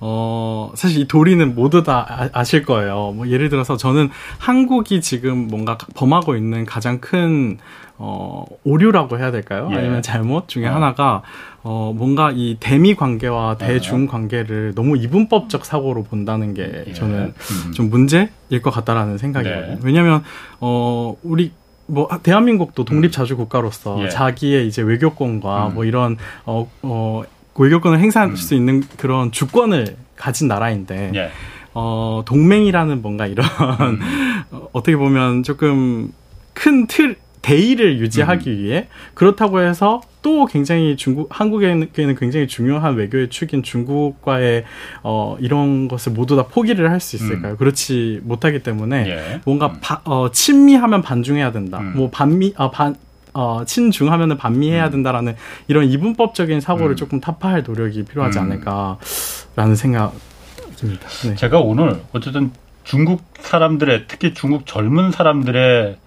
어 사실 이 도리는 모두 다 아, 실 거예요. 뭐 예를 들어서 저는 한국이 지금 뭔가 범하고 있는 가장 큰 어, 오류라고 해야 될까요? 예. 아니면 잘못 중에 어. 하나가 어, 뭔가 이 대미 관계와 네. 대중 관계를 너무 이분법적 사고로 본다는 게 예. 저는 음. 좀 문제일 것 같다라는 생각이거든요. 네. 왜냐하면 어, 우리 뭐 대한민국도 독립 자주 국가로서 예. 자기의 이제 외교권과 음. 뭐 이런 어, 어 외교권을 행사할 음. 수 있는 그런 주권을 가진 나라인데 예. 어 동맹이라는 뭔가 이런 음. 어떻게 보면 조금 큰 틀 대의를 유지하기 음. 위해 그렇다고 해서 또 굉장히 중국 한국에는 굉장히 중요한 외교의 축인 중국과의 어 이런 것을 모두 다 포기를 할 수 있을까요? 음. 그렇지 못하기 때문에 예. 뭔가 음. 바, 어 친미하면 반중해야 된다. 음. 뭐 반미 아 반 어, 친중 하면은 반미해야 음. 된다라는 이런 이분법적인 사고를 음. 조금 타파할 노력이 필요하지 않을까라는 생각입니다. 네. 제가 오늘 어쨌든 중국 사람들의 특히 중국 젊은 사람들의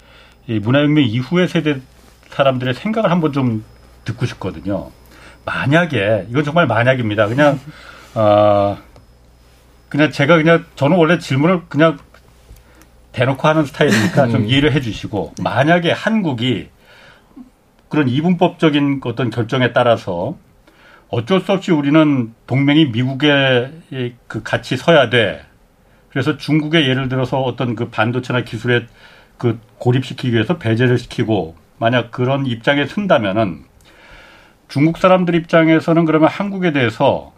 이 문화혁명 이후의 세대 사람들의 생각을 한번 좀 듣고 싶거든요. 만약에 이건 정말 만약입니다. 그냥 어 그냥 제가 그냥 저는 원래 질문을 그냥 대놓고 하는 스타일이니까 좀 음. 이해를 해주시고 만약에 한국이 그런 이분법적인 어떤 결정에 따라서 어쩔 수 없이 우리는 동맹이 미국에 그 같이 서야 돼. 그래서 중국의 예를 들어서 어떤 그 반도체나 기술에 그 고립시키기 위해서 배제를 시키고 만약 그런 입장에 쓴다면은 중국 사람들 입장에서는 그러면 한국에 대해서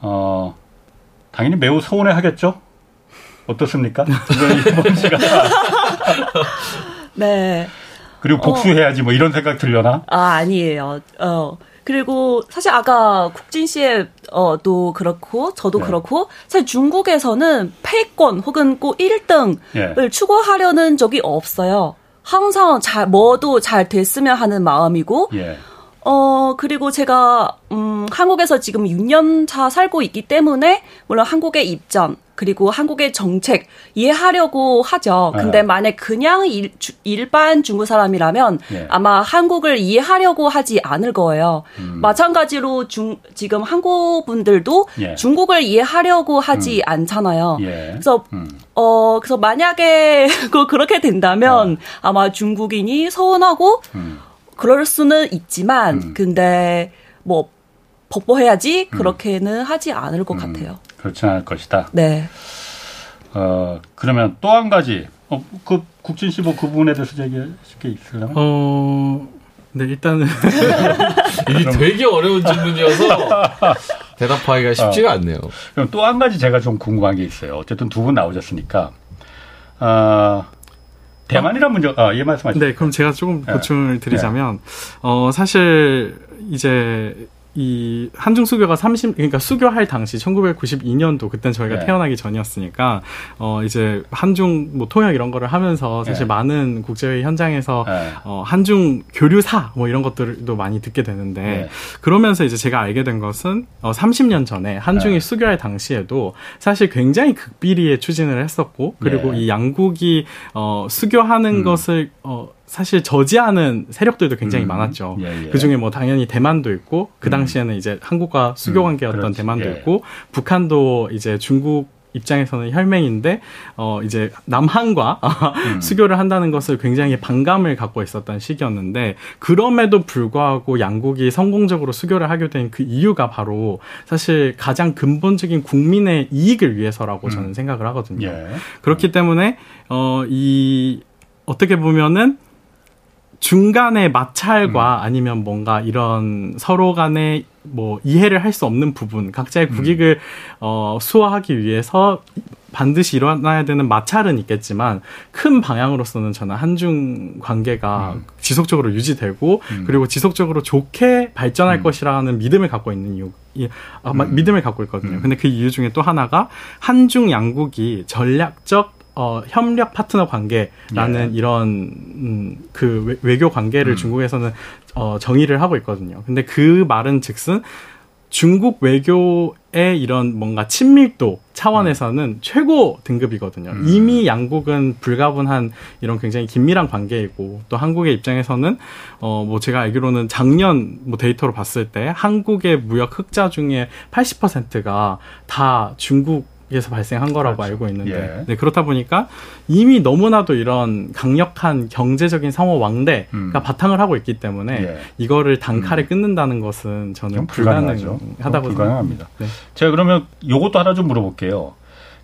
어 당연히 매우 서운해 하겠죠. 어떻습니까? 이번 씨가 네. 그리고 복수해야지 어. 뭐 이런 생각 들려나? 아 아니에요. 어 그리고 사실 아까 국진 씨의 어도 그렇고 저도 네. 그렇고 사실 중국에서는 패권 혹은 꼭 1등을 예. 추구하려는 적이 없어요. 항상 잘 뭐도 잘 됐으면 하는 마음이고 예. 어, 그리고 제가, 음, 한국에서 지금 6년 차 살고 있기 때문에, 물론 한국의 입장, 그리고 한국의 정책 이해하려고 하죠. 근데 네. 만약 그냥 일, 일반 중국 사람이라면 네. 아마 한국을 이해하려고 하지 않을 거예요. 음. 마찬가지로 중, 지금 한국 분들도 예. 중국을 이해하려고 하지 음. 않잖아요. 예. 그래서 음. 어 그래서 만약에 그렇게 된다면 어. 아마 중국인이 서운하고 음. 그럴 수는 있지만 음. 근데 뭐 법보해야지 음. 그렇게는 하지 않을 것 같아요. 그렇지 않을 것이다. 네. 어, 그러면 또 한 가지. 어, 그 국진 씨 뭐 그 부분에 대해서 얘기하실 게 있을까요? 어, 네, 일단은. 이게 되게 어려운 질문이어서 대답하기가 쉽지가 어, 않네요. 그럼 또 한 가지 제가 좀 궁금한 게 있어요. 어쨌든 두 분 나오셨으니까. 어, 대만이란 문제, 아, 예, 말씀하시죠. 네, 그럼 제가 조금 보충을 드리자면, 네. 어, 사실, 이제, 이 한중 수교가 30 그러니까 수교할 당시 1992년도 그땐 저희가 네. 태어나기 전이었으니까 어 이제 한중 뭐 통역 이런 거를 하면서 사실 네. 많은 국제회의 현장에서 네. 어 한중 교류사 뭐 이런 것들도 많이 듣게 되는데 네. 그러면서 이제 제가 알게 된 것은 어 30년 전에 한중이 네. 수교할 당시에도 사실 굉장히 극비리에 추진을 했었고 그리고 네. 이 양국이 어 수교하는 음. 것을 어 사실 저지하는 세력들도 굉장히 음, 많았죠. 예, 예. 그 중에 뭐 당연히 대만도 있고 그 음. 당시에는 이제 한국과 수교 음, 관계였던 음, 대만도 예. 있고 북한도 이제 중국 입장에서는 혈맹인데 어 이제 남한과 음. 수교를 한다는 것을 굉장히 반감을 갖고 있었던 시기였는데 그럼에도 불구하고 양국이 성공적으로 수교를 하게 된 그 이유가 바로 사실 가장 근본적인 국민의 이익을 위해서라고 음. 저는 생각을 하거든요. 예. 그렇기 때문에 어이 어떻게 보면은 중간에 마찰과 음. 아니면 뭔가 이런 서로 간에 뭐 이해를 할 수 없는 부분, 각자의 음. 국익을 음. 어, 수호하기 위해서 반드시 일어나야 되는 마찰은 있겠지만 큰 방향으로서는 저는 한중 관계가 음. 지속적으로 유지되고 음. 그리고 지속적으로 좋게 발전할 음. 것이라는 믿음을 갖고 있는 이유. 아, 믿음을 갖고 있거든요. 근데 그 이유 중에 또 하나가 한중 양국이 전략적 어, 협력 파트너 관계라는 예. 이런 음, 그 외, 교 관계를 음. 중국에서는 어, 정의를 하고 있거든요. 근데 그 말은 즉슨 중국 외교의 이런 뭔가 친밀도 차원에서는 음. 최고 등급이거든요. 음. 이미 양국은 불가분한 이런 굉장히 긴밀한 관계이고 또 한국의 입장에서는 어 뭐 제가 알기로는 작년 뭐 데이터로 봤을 때 한국의 무역 흑자 중에 80%가 다 중국 에서 발생한 거라고 그렇죠. 알고 있는데 예. 네, 그렇다 보니까 이미 너무나도 이런 강력한 경제적인 상호 왕대가 음. 바탕을 하고 있기 때문에 예. 이거를 단칼에 음. 끊는다는 것은 저는 불가능하다고 불가능합니다. 네. 제가 그러면 요것도 하나 좀 물어볼게요.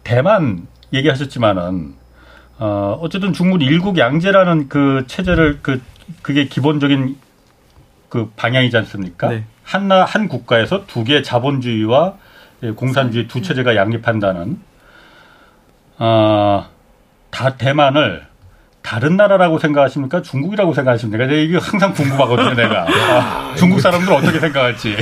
대만 얘기하셨지만은 어, 어쨌든 중국 일국 양제라는 그 체제를 그 그게 기본적인 그 방향이지 않습니까? 네. 한나 한 국가에서 두 개의 자본주의와 공산주의 두 체제가 양립한다는 어, 다 대만을 다른 나라라고 생각하십니까? 중국이라고 생각하십니까? 이게 항상 궁금하거든요, 내가. 아, 중국 사람들 어떻게 생각할지.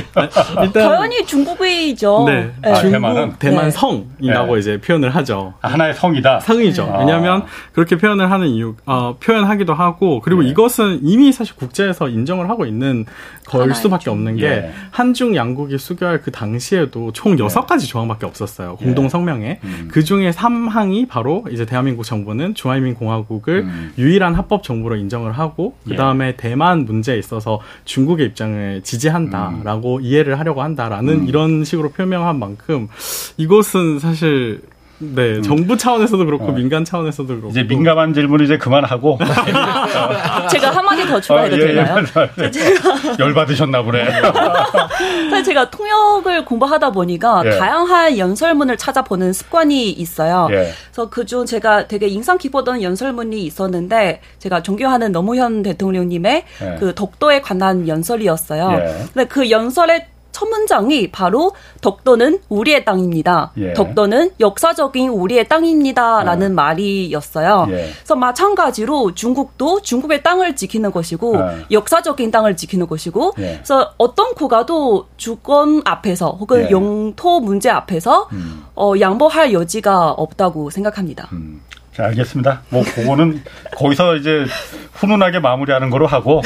일단 당연히 중국이죠. 네. 네. 아, 중국 대만은? 대만 네. 성이라고 네. 이제 표현을 하죠. 아, 하나의 성이다. 성이죠. 아. 왜냐하면 그렇게 표현을 하는 이유, 어, 표현하기도 하고 그리고 네. 이것은 이미 사실 국제에서 인정을 하고 있는 걸 수밖에 없는 게 예. 한중 양국이 수교할 그 당시에도 총 여섯 가지 조항밖에 없었어요. 공동 예. 성명에 음. 그 중에 3항이 바로 이제 대한민국 정부는 중화인민공화국을 음. 유일한 합법 정부로 인정을 하고 그 다음에 예. 대만 문제에 있어서 중국의 입장을 지지한다라고 음. 이해를 하려고 한다라는 음. 이런 식으로 표명한 만큼 이것은 사실 네, 음. 정부 차원에서도 그렇고 어. 민간 차원에서도 그렇고 이제 민감한 질문 이제 그만하고 제가 한마디 더 추가해도 어, 예, 되나요? 예, 제가 열 받으셨나 보네. 사실 제가 통역을 공부하다 보니까 예. 다양한 연설문을 찾아보는 습관이 있어요. 예. 그래서 그중 제가 되게 인상 깊었던 연설문이 있었는데 제가 존경하는 노무현 대통령님의 예. 그 독도에 관한 연설이었어요. 예. 근데 그 연설에 첫 문장이 바로 덕도는 우리의 땅입니다. 예. 덕도는 역사적인 우리의 땅입니다라는 어. 말이었어요. 예. 그래서 마찬가지로 중국도 중국의 땅을 지키는 것이고 어. 역사적인 땅을 지키는 것이고 예. 그래서 어떤 국가도 주권 앞에서 혹은 예. 영토 문제 앞에서 음. 어, 양보할 여지가 없다고 생각합니다. 음. 자, 알겠습니다. 뭐, 그거는 거기서 이제 훈훈하게 마무리하는 거로 하고, 어,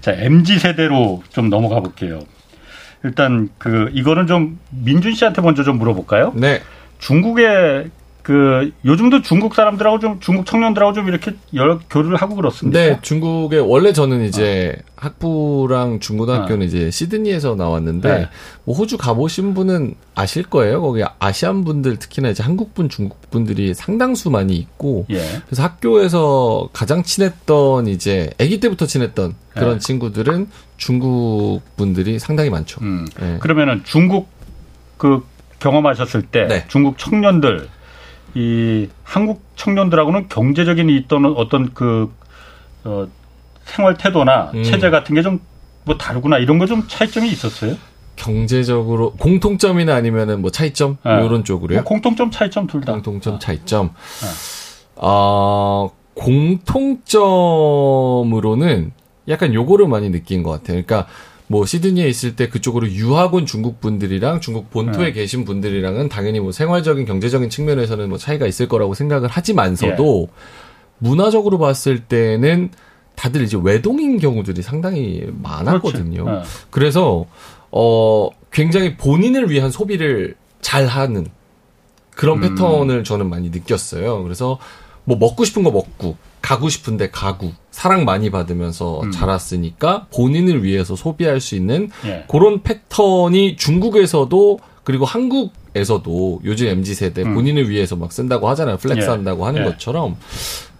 자, MZ 세대로 좀 넘어가 볼게요. 일단 그 이거는 좀 민준 씨한테 먼저 좀 물어볼까요? 네. 중국의 그 요즘도 중국 사람들하고 좀 중국 청년들하고 좀 이렇게 여러 교류를 하고 그렇습니다. 네, 중국에 원래 저는 이제 어. 학부랑 중고등학교는 어. 이제 시드니에서 나왔는데 네. 뭐 호주 가보신 분은 아실 거예요. 거기 아시안 분들 특히나 이제 한국 분, 중국 분들이 상당수 많이 있고 예. 그래서 학교에서 가장 친했던 이제 아기 때부터 친했던 그런 네. 친구들은 중국 분들이 상당히 많죠. 음. 네. 그러면은 중국 그 경험하셨을 때 네. 중국 청년들 이 한국 청년들하고는 경제적인 있던 어떤 그 어, 생활 태도나 음. 체제 같은 게 좀 뭐 다르구나 이런 거 좀 차이점이 있었어요? 경제적으로 공통점이나 아니면은 뭐 차이점 네. 이런 쪽으로요? 뭐 공통점 차이점 둘 다. 공통점 차이점. 네. 어, 공통점으로는 약간 요거를 많이 느낀 것 같아요. 그러니까 뭐 시드니에 있을 때 그쪽으로 유학 온 중국 분들이랑 중국 본토에 네. 계신 분들이랑은 당연히 뭐 생활적인 경제적인 측면에서는 뭐 차이가 있을 거라고 생각을 하지만서도 예. 문화적으로 봤을 때는 다들 이제 외동인 경우들이 상당히 많았거든요. 네. 그래서 어 굉장히 본인을 위한 소비를 잘 하는 그런 음. 패턴을 저는 많이 느꼈어요. 그래서 뭐 먹고 싶은 거 먹고 가고 싶은데 가고 사랑 많이 받으면서 음. 자랐으니까 본인을 위해서 소비할 수 있는 예. 그런 패턴이 중국에서도 그리고 한국에서도 요즘 mz 세대 음. 본인을 위해서 막 쓴다고 하잖아요. flex 예. 한다고 하는 예. 것처럼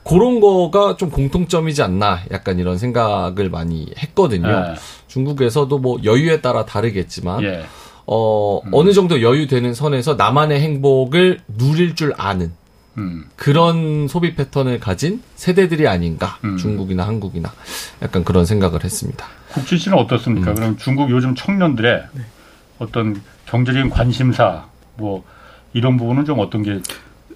그런 거가 좀 공통점이지 않나 약간 이런 생각을 많이 했거든요. 예. 중국에서도 뭐 여유에 따라 다르겠지만 예. 어 음. 어느 정도 여유되는 선에서 나만의 행복을 누릴 줄 아는 음. 그런 소비 패턴을 가진 세대들이 아닌가 음. 중국이나 한국이나 약간 그런 생각을 했습니다. 국진 씨는 어떻습니까? 음. 그럼 중국 요즘 청년들의 네. 어떤 경제적인 관심사 뭐 이런 부분은 좀 어떤 게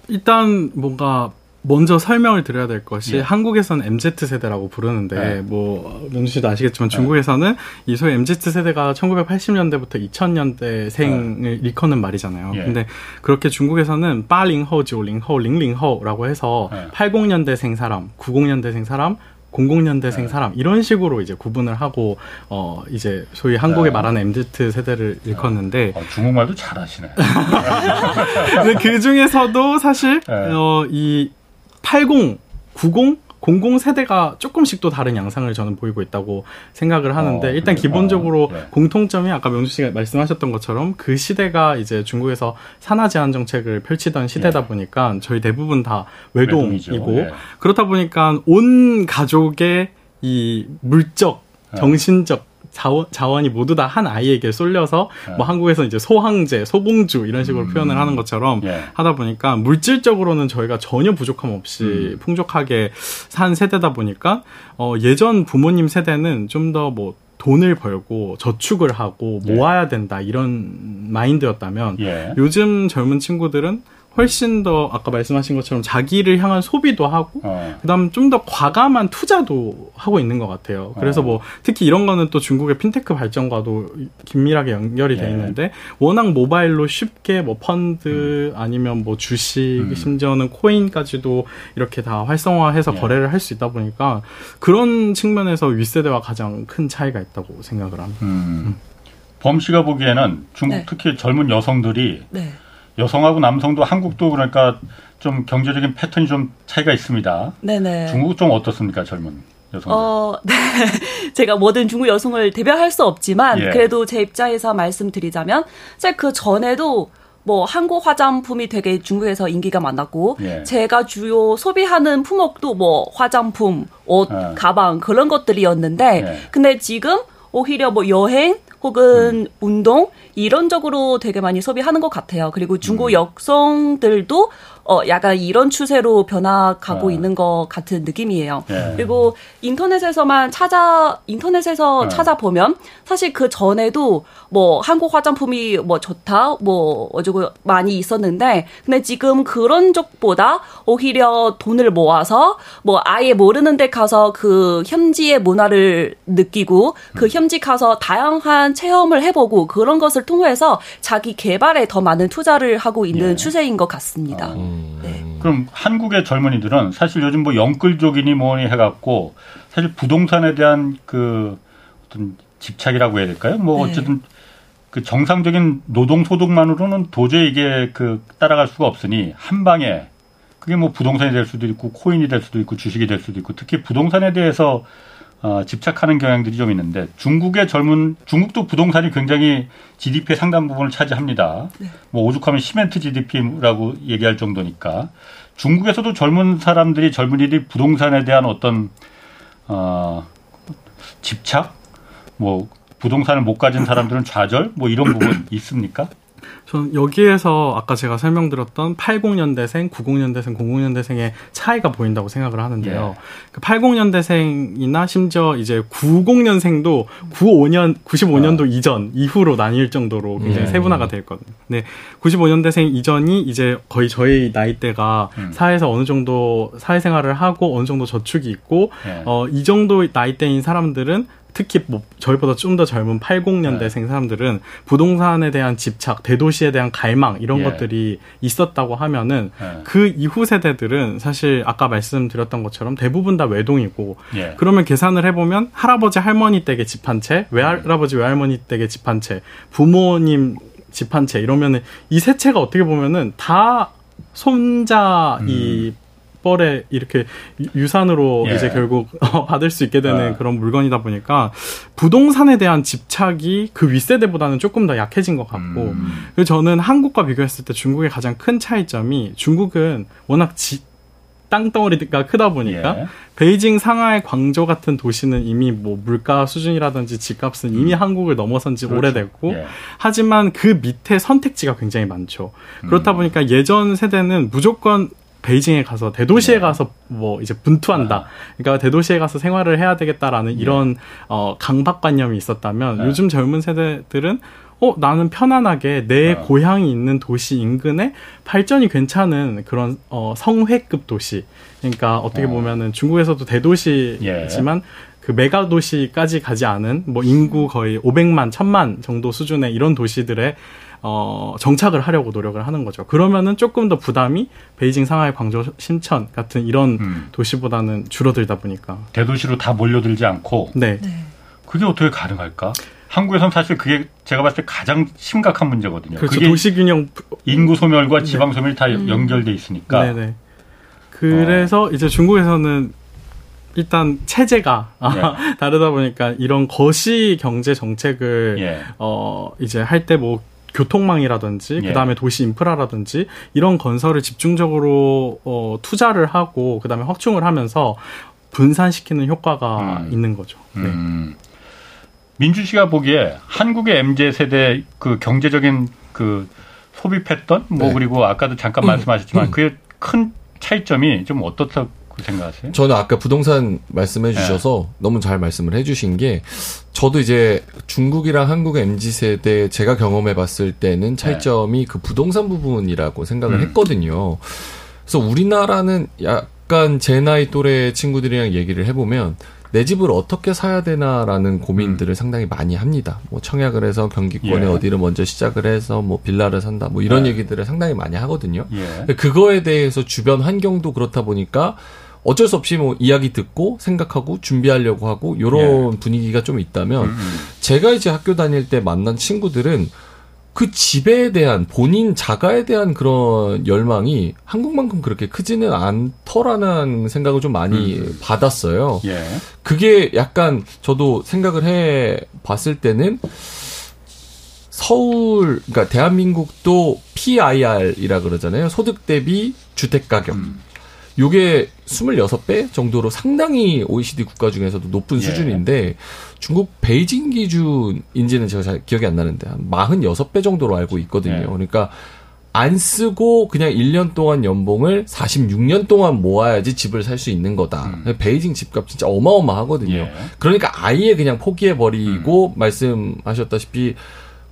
일단 뭔가 먼저 설명을 드려야 될 것이 예. 한국에서는 MZ 세대라고 부르는데 예. 뭐 명주 씨도 아시겠지만 예. 중국에서는 이 소위 MZ 세대가 1980년대부터 2000년대생을 예. 일컫는 말이잖아요. 예. 근데 그렇게 중국에서는 빠링호, 조링호, 링링호라고 해서 80년대생 사람, 90년대생 사람, 00년대생 네. 사람 이런 식으로 이제 구분을 하고 어 이제 소위 한국에 네. 말하는 MZ 세대를 일컫는데 어, 중국말도 잘하시네. 근데 그 중에서도 사실 네. 어이 80, 90, 00 세대가 조금씩 또 다른 양상을 저는 보이고 있다고 생각을 하는데 어, 일단 기본적으로 어, 네. 공통점이 아까 명주 씨가 말씀하셨던 것처럼 그 시대가 이제 중국에서 산화 제한 정책을 펼치던 시대다 네. 보니까 저희 대부분 다 외동이고 네. 그렇다 보니까 온 가족의 이 물적, 네. 정신적 자원, 자원이 모두 다 한 아이에게 쏠려서 네. 뭐 한국에서 이제 소황제, 소공주 이런 식으로 음. 표현을 하는 것처럼 예. 하다 보니까 물질적으로는 저희가 전혀 부족함 없이 음. 풍족하게 산 세대다 보니까 어, 예전 부모님 세대는 좀 더뭐 돈을 벌고 저축을 하고 예. 모아야 된다 이런 마인드였다면 예. 요즘 젊은 친구들은 훨씬 더 아까 말씀하신 것처럼 자기를 향한 소비도 하고 어. 그다음 좀 더 과감한 투자도 하고 있는 것 같아요. 그래서 어. 뭐 특히 이런 거는 또 중국의 핀테크 발전과도 긴밀하게 연결이 돼 예. 있는데 워낙 모바일로 쉽게 뭐 펀드 음. 아니면 뭐 주식 음. 심지어는 코인까지도 이렇게 다 활성화해서 예. 거래를 할 수 있다 보니까 그런 측면에서 윗세대와 가장 큰 차이가 있다고 생각을 합니다. 음. 음. 범 씨가 보기에는 중국 네. 특히 젊은 여성들이 네. 여성하고 남성도 한국도 그러니까 좀 경제적인 패턴이 좀 차이가 있습니다. 네네. 중국 좀 어떻습니까, 젊은 여성들? 어, 네. 제가 모든 중국 여성을 대변할 수 없지만 예. 그래도 제 입장에서 말씀드리자면 사실 그 전에도 뭐 한국 화장품이 되게 중국에서 인기가 많았고 예. 제가 주요 소비하는 품목도 뭐 화장품, 옷, 어. 가방 그런 것들이었는데 예. 근데 지금 오히려 뭐 여행 혹은 음. 운동 이런적으로 되게 많이 소비하는 것 같아요. 그리고 중고 음. 여성들도 어, 약간 이런 추세로 변화가고 네. 있는 것 같은 느낌이에요. 네. 그리고 인터넷에서만 찾아, 인터넷에서 네. 찾아보면 사실 그 전에도 뭐 한국 화장품이 뭐 좋다, 뭐 어쩌고 많이 있었는데, 근데 지금 그런 쪽보다 오히려 돈을 모아서 뭐 아예 모르는 데 가서 그 현지의 문화를 느끼고 그 음. 현지 가서 다양한 체험을 해보고 그런 것을 통해서 자기 개발에 더 많은 투자를 하고 있는 예. 추세인 것 같습니다. 아, 음. 네. 그럼 한국의 젊은이들은 사실 요즘 뭐 영끌족이니 뭐니 해갖고 사실 부동산에 대한 그 어떤 집착이라고 해야 될까요? 뭐 네. 어쨌든 그 정상적인 노동 소득만으로는 도저히 이게 그 따라갈 수가 없으니 한 방에 그게 뭐 부동산이 될 수도 있고 코인이 될 수도 있고 주식이 될 수도 있고 특히 부동산에 대해서 어, 집착하는 경향들이 좀 있는데 중국의 젊은 중국도 부동산이 굉장히 GDP의 상당 부분을 차지합니다. 네. 뭐 오죽하면 시멘트 GDP라고 얘기할 정도니까 중국에서도 젊은 사람들이 젊은이들이 부동산에 대한 어떤 어, 집착, 뭐 부동산을 못 가진 사람들은 좌절, 뭐 이런 부분 있습니까? 저는 여기에서 아까 제가 설명드렸던 80년대생, 90년대생, 00년대생의 차이가 보인다고 생각을 하는데요. 예. 그 80년대생이나 심지어 이제 90년생도 95년, 95년도 어. 이전, 이후로 나뉠 정도로 굉장히 예. 세분화가 됐거든요. 네. 95년대생 이전이 이제 거의 저희 나이대가 음. 사회에서 어느 정도 사회생활을 하고 어느 정도 저축이 있고, 예. 어, 이 정도 나이대인 사람들은 특히 뭐 저희보다 좀 더 젊은 80년대생 네. 사람들은 부동산에 대한 집착, 대도시에 대한 갈망 이런 예. 것들이 있었다고 하면은 예. 그 이후 세대들은 사실 아까 말씀드렸던 것처럼 대부분 다 외동이고 예. 그러면 계산을 해보면 할아버지 할머니 댁에 집 한 채, 외할아버지 외할머니 댁에 집 한 채, 부모님 집 한 채 이러면은 이 세 채가 어떻게 보면은 다 손자 이 음. 뻘에 이렇게 유산으로 예. 이제 결국 어, 받을 수 있게 되는 어. 그런 물건이다 보니까 부동산에 대한 집착이 그 윗세대보다는 조금 더 약해진 것 같고 음. 그래서 저는 한국과 비교했을 때 중국의 가장 큰 차이점이 중국은 워낙 지, 땅덩어리가 크다 보니까 예. 베이징, 상하이, 광저우 같은 도시는 이미 뭐 물가 수준이라든지 집값은 이미 음. 한국을 넘어선 지 그렇죠. 오래됐고 예. 하지만 그 밑에 선택지가 굉장히 많죠. 그렇다 음. 보니까 예전 세대는 무조건 베이징에 가서 대도시에 네. 가서 뭐 이제 분투한다. 아. 그러니까 대도시에 가서 생활을 해야 되겠다라는 네. 이런 어 강박관념이 있었다면 네. 요즘 젊은 세대들은 어 나는 편안하게 내 네. 고향이 있는 도시 인근에 발전이 괜찮은 그런 어 성회급 도시. 그러니까 어떻게 어. 보면은 중국에서도 대도시지만 예. 그 메가 도시까지 가지 않은 뭐 인구 거의 500만, 1000만 정도 수준의 이런 도시들의 어, 정착을 하려고 노력을 하는 거죠. 그러면은 조금 더 부담이 베이징, 상하이, 광저우, 심천 같은 이런 음. 도시보다는 줄어들다 보니까 대도시로 다 몰려들지 않고 네. 네. 그게 어떻게 가능할까? 한국에선 사실 그게 제가 봤을 때 가장 심각한 문제거든요. 그렇죠. 도시 균형 인구 소멸과 네. 지방 소멸이 다 음. 연결돼 있으니까. 네네. 그래서 어. 이제 중국에서는 일단 체제가 예. 다르다 보니까 이런 거시 경제 정책을 예. 어 이제 할 때 뭐 교통망이라든지 예. 그다음에 도시 인프라라든지 이런 건설을 집중적으로 어 투자를 하고 그다음에 확충을 하면서 분산시키는 효과가 음. 있는 거죠. 네. 음. 민주 씨가 보기에 한국의 MZ 세대 그 경제적인 그 소비 패턴 뭐 네. 그리고 아까도 잠깐 음. 말씀하셨지만 음. 그게 큰 차이점이 좀 어떻다 고 생각하세요? 저는 아까 부동산 말씀해 주셔서 네. 너무 잘 말씀을 해 주신 게 저도 이제 중국이랑 한국의 MZ 세대 제가 경험해 봤을 때는 차이점이 네. 그 부동산 부분이라고 생각을 음. 했거든요. 그래서 우리나라는 약간 제 나이 또래 친구들이랑 얘기를 해 보면 내 집을 어떻게 사야 되나라는 고민들을 음. 상당히 많이 합니다. 뭐 청약을 해서 경기권에 예. 어디를 먼저 시작을 해서 뭐 빌라를 산다 뭐 이런 예. 얘기들을 상당히 많이 하거든요. 예. 그거에 대해서 주변 환경도 그렇다 보니까 어쩔 수 없이 뭐 이야기 듣고 생각하고 준비하려고 하고 요런 예. 분위기가 좀 있다면 음, 음. 제가 이제 학교 다닐 때 만난 친구들은 그 집에 대한 본인 자가에 대한 그런 열망이 한국만큼 그렇게 크지는 않더라는 생각을 좀 많이 음. 받았어요. 예. 그게 약간 저도 생각을 해 봤을 때는 서울, 그러니까 대한민국도 PIR이라 그러잖아요. 소득 대비 주택 가격. 음. 요게 26배 정도로 상당히 OECD 국가 중에서도 높은 예. 수준인데 중국 베이징 기준인지는 제가 잘 기억이 안 나는데 한 46배 정도로 알고 있거든요. 예. 그러니까 안 쓰고 그냥 1년 동안 연봉을 46년 동안 모아야지 집을 살 수 있는 거다. 음. 베이징 집값 진짜 어마어마하거든요. 예. 그러니까 아예 그냥 포기해 버리고 음. 말씀하셨다시피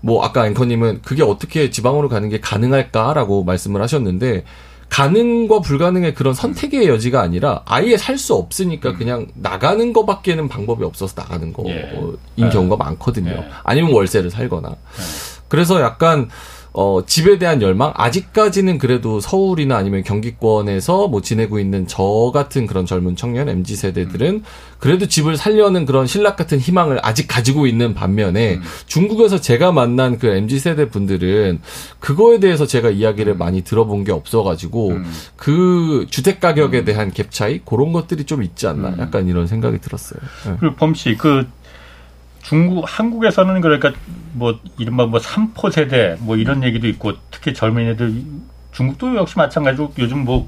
뭐 아까 앵커님은 그게 어떻게 지방으로 가는 게 가능할까라고 말씀을 하셨는데 가능과 불가능의 그런 선택의 여지가 아니라 아예 살 수 없으니까 음. 그냥 나가는 것밖에는 방법이 없어서 나가는 거인 예. 경우가 예. 많거든요. 예. 아니면 월세를 살거나. 예. 그래서 약간 어, 집에 대한 열망? 아직까지는 그래도 서울이나 아니면 경기권에서 뭐 지내고 있는 저 같은 그런 젊은 청년, MZ 세대들은 그래도 집을 살려는 그런 신락 같은 희망을 아직 가지고 있는 반면에 음. 중국에서 제가 만난 그 MZ 세대 분들은 그거에 대해서 제가 이야기를 음. 많이 들어본 게 없어가지고 음. 그 주택 가격에 음. 대한 갭 차이? 그런 것들이 좀 있지 않나? 음. 약간 이런 생각이 들었어요. 네. 그리고 범씨, 그 중국 한국에서는 그러니까 뭐 이른바 뭐 삼포 세대 뭐 이런 얘기도 있고 특히 젊은이들 중국도 역시 마찬가지로 요즘 뭐,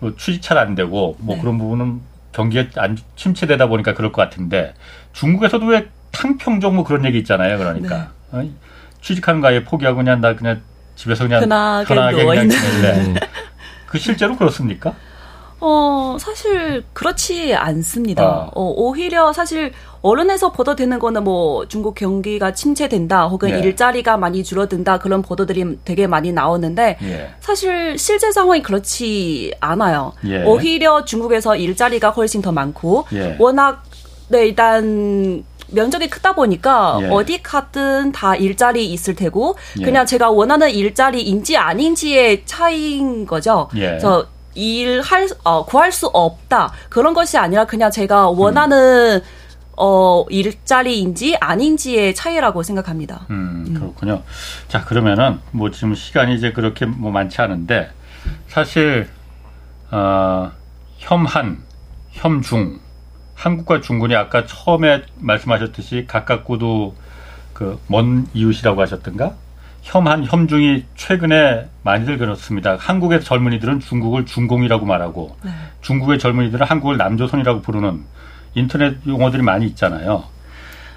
뭐 취직 잘 안 되고 뭐 네. 그런 부분은 경기가 안 침체되다 보니까 그럴 것 같은데 중국에서도 왜 탕평종 뭐 그런 얘기 있잖아요. 그러니까 네. 어? 취직하는 거 아예 포기하고 그냥 나 그냥 집에서 그냥 편하게 그냥 지낼래. 그 실제로 그렇습니까? 어, 사실 그렇지 않습니다. 아. 어, 오히려 사실 언론에서 보도되는 거는 뭐 중국 경기가 침체된다 혹은 예. 일자리가 많이 줄어든다 그런 보도들이 되게 많이 나오는데 예. 사실 실제 상황이 그렇지 않아요. 예. 오히려 중국에서 일자리가 훨씬 더 많고 예. 워낙 네 일단 면적이 크다 보니까 예. 어디 가든 다 일자리 있을 테고 예. 그냥 제가 원하는 일자리인지 아닌지의 차이인 거죠. 예. 그래서 일할 어, 구할 수 없다 그런 것이 아니라 그냥 제가 원하는 음. 어 일자리인지 아닌지의 차이라고 생각합니다. 음, 음. 그렇군요. 음. 자 그러면은 뭐 지금 시간이 이제 그렇게 뭐 많지 않은데 사실 어, 혐한, 혐중, 한국과 중국이 아까 처음에 말씀하셨듯이 가깝고도 그 먼 이웃이라고 하셨던가? 혐한, 혐중이 최근에 많이들 그렇습니다. 한국의 젊은이들은 중국을 중공이라고 말하고 네. 중국의 젊은이들은 한국을 남조선이라고 부르는 인터넷 용어들이 많이 있잖아요.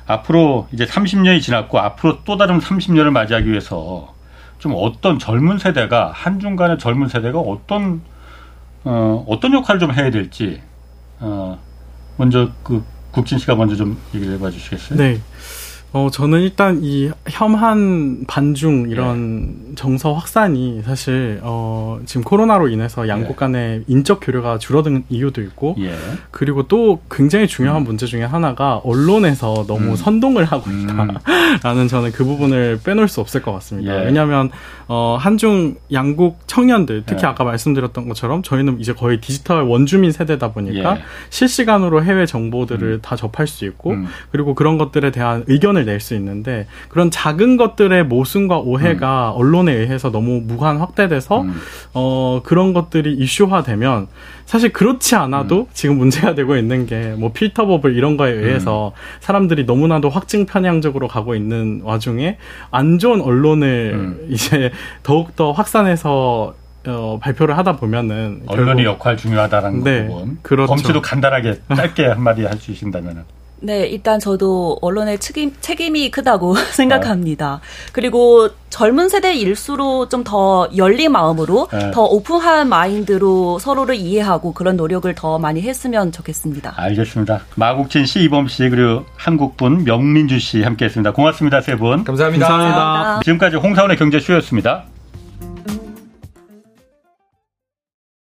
앞으로 이제 30년이 지났고 앞으로 또 다른 30년을 맞이하기 위해서 좀 어떤 젊은 세대가 한중 간의 젊은 세대가 어떤 어, 어떤 역할을 좀 해야 될지 어, 먼저 그 국진 씨가 먼저 좀 얘기를 해봐 주시겠어요? 네. 어, 저는 일단 이 혐한 반중 이런 예. 정서 확산이 사실, 어, 지금 코로나로 인해서 양국 예. 간의 인적 교류가 줄어든 이유도 있고, 예. 그리고 또 굉장히 중요한 음. 문제 중에 하나가 언론에서 너무 음. 선동을 하고 있다라는 음. 저는 그 부분을 빼놓을 수 없을 것 같습니다. 예. 왜냐하면, 어, 한중 양국 청년들, 특히 예. 아까 말씀드렸던 것처럼 저희는 이제 거의 디지털 원주민 세대다 보니까 예. 실시간으로 해외 정보들을 음. 다 접할 수 있고, 음. 그리고 그런 것들에 대한 의견을 낼 수 있는데 그런 작은 것들의 모순과 오해가 음. 언론에 의해서 너무 무한 확대돼서 음. 어 그런 것들이 이슈화되면 사실 그렇지 않아도 음. 지금 문제가 되고 있는 게 뭐 필터 버블 이런 거에 의해서 음. 사람들이 너무나도 확증 편향적으로 가고 있는 와중에 안 좋은 언론을 음. 이제 더욱 더 확산해서 어, 발표를 하다 보면은 언론의 결국, 역할 중요하다는 네, 부분. 그렇죠. 검치도 간단하게 짧게 한마디 할 수 있다면은. 네, 일단 저도 언론의 책임, 책임이 크다고 생각합니다. 그리고 젊은 세대일수록 좀 더 열린 마음으로 네. 더 오픈한 마인드로 서로를 이해하고 그런 노력을 더 많이 했으면 좋겠습니다. 알겠습니다. 마국진 씨, 이범 씨, 그리고 한국분 명민주 씨 함께 했습니다. 고맙습니다, 세 분. 감사합니다. 감사합니다. 지금까지 홍사원의 경제쇼였습니다.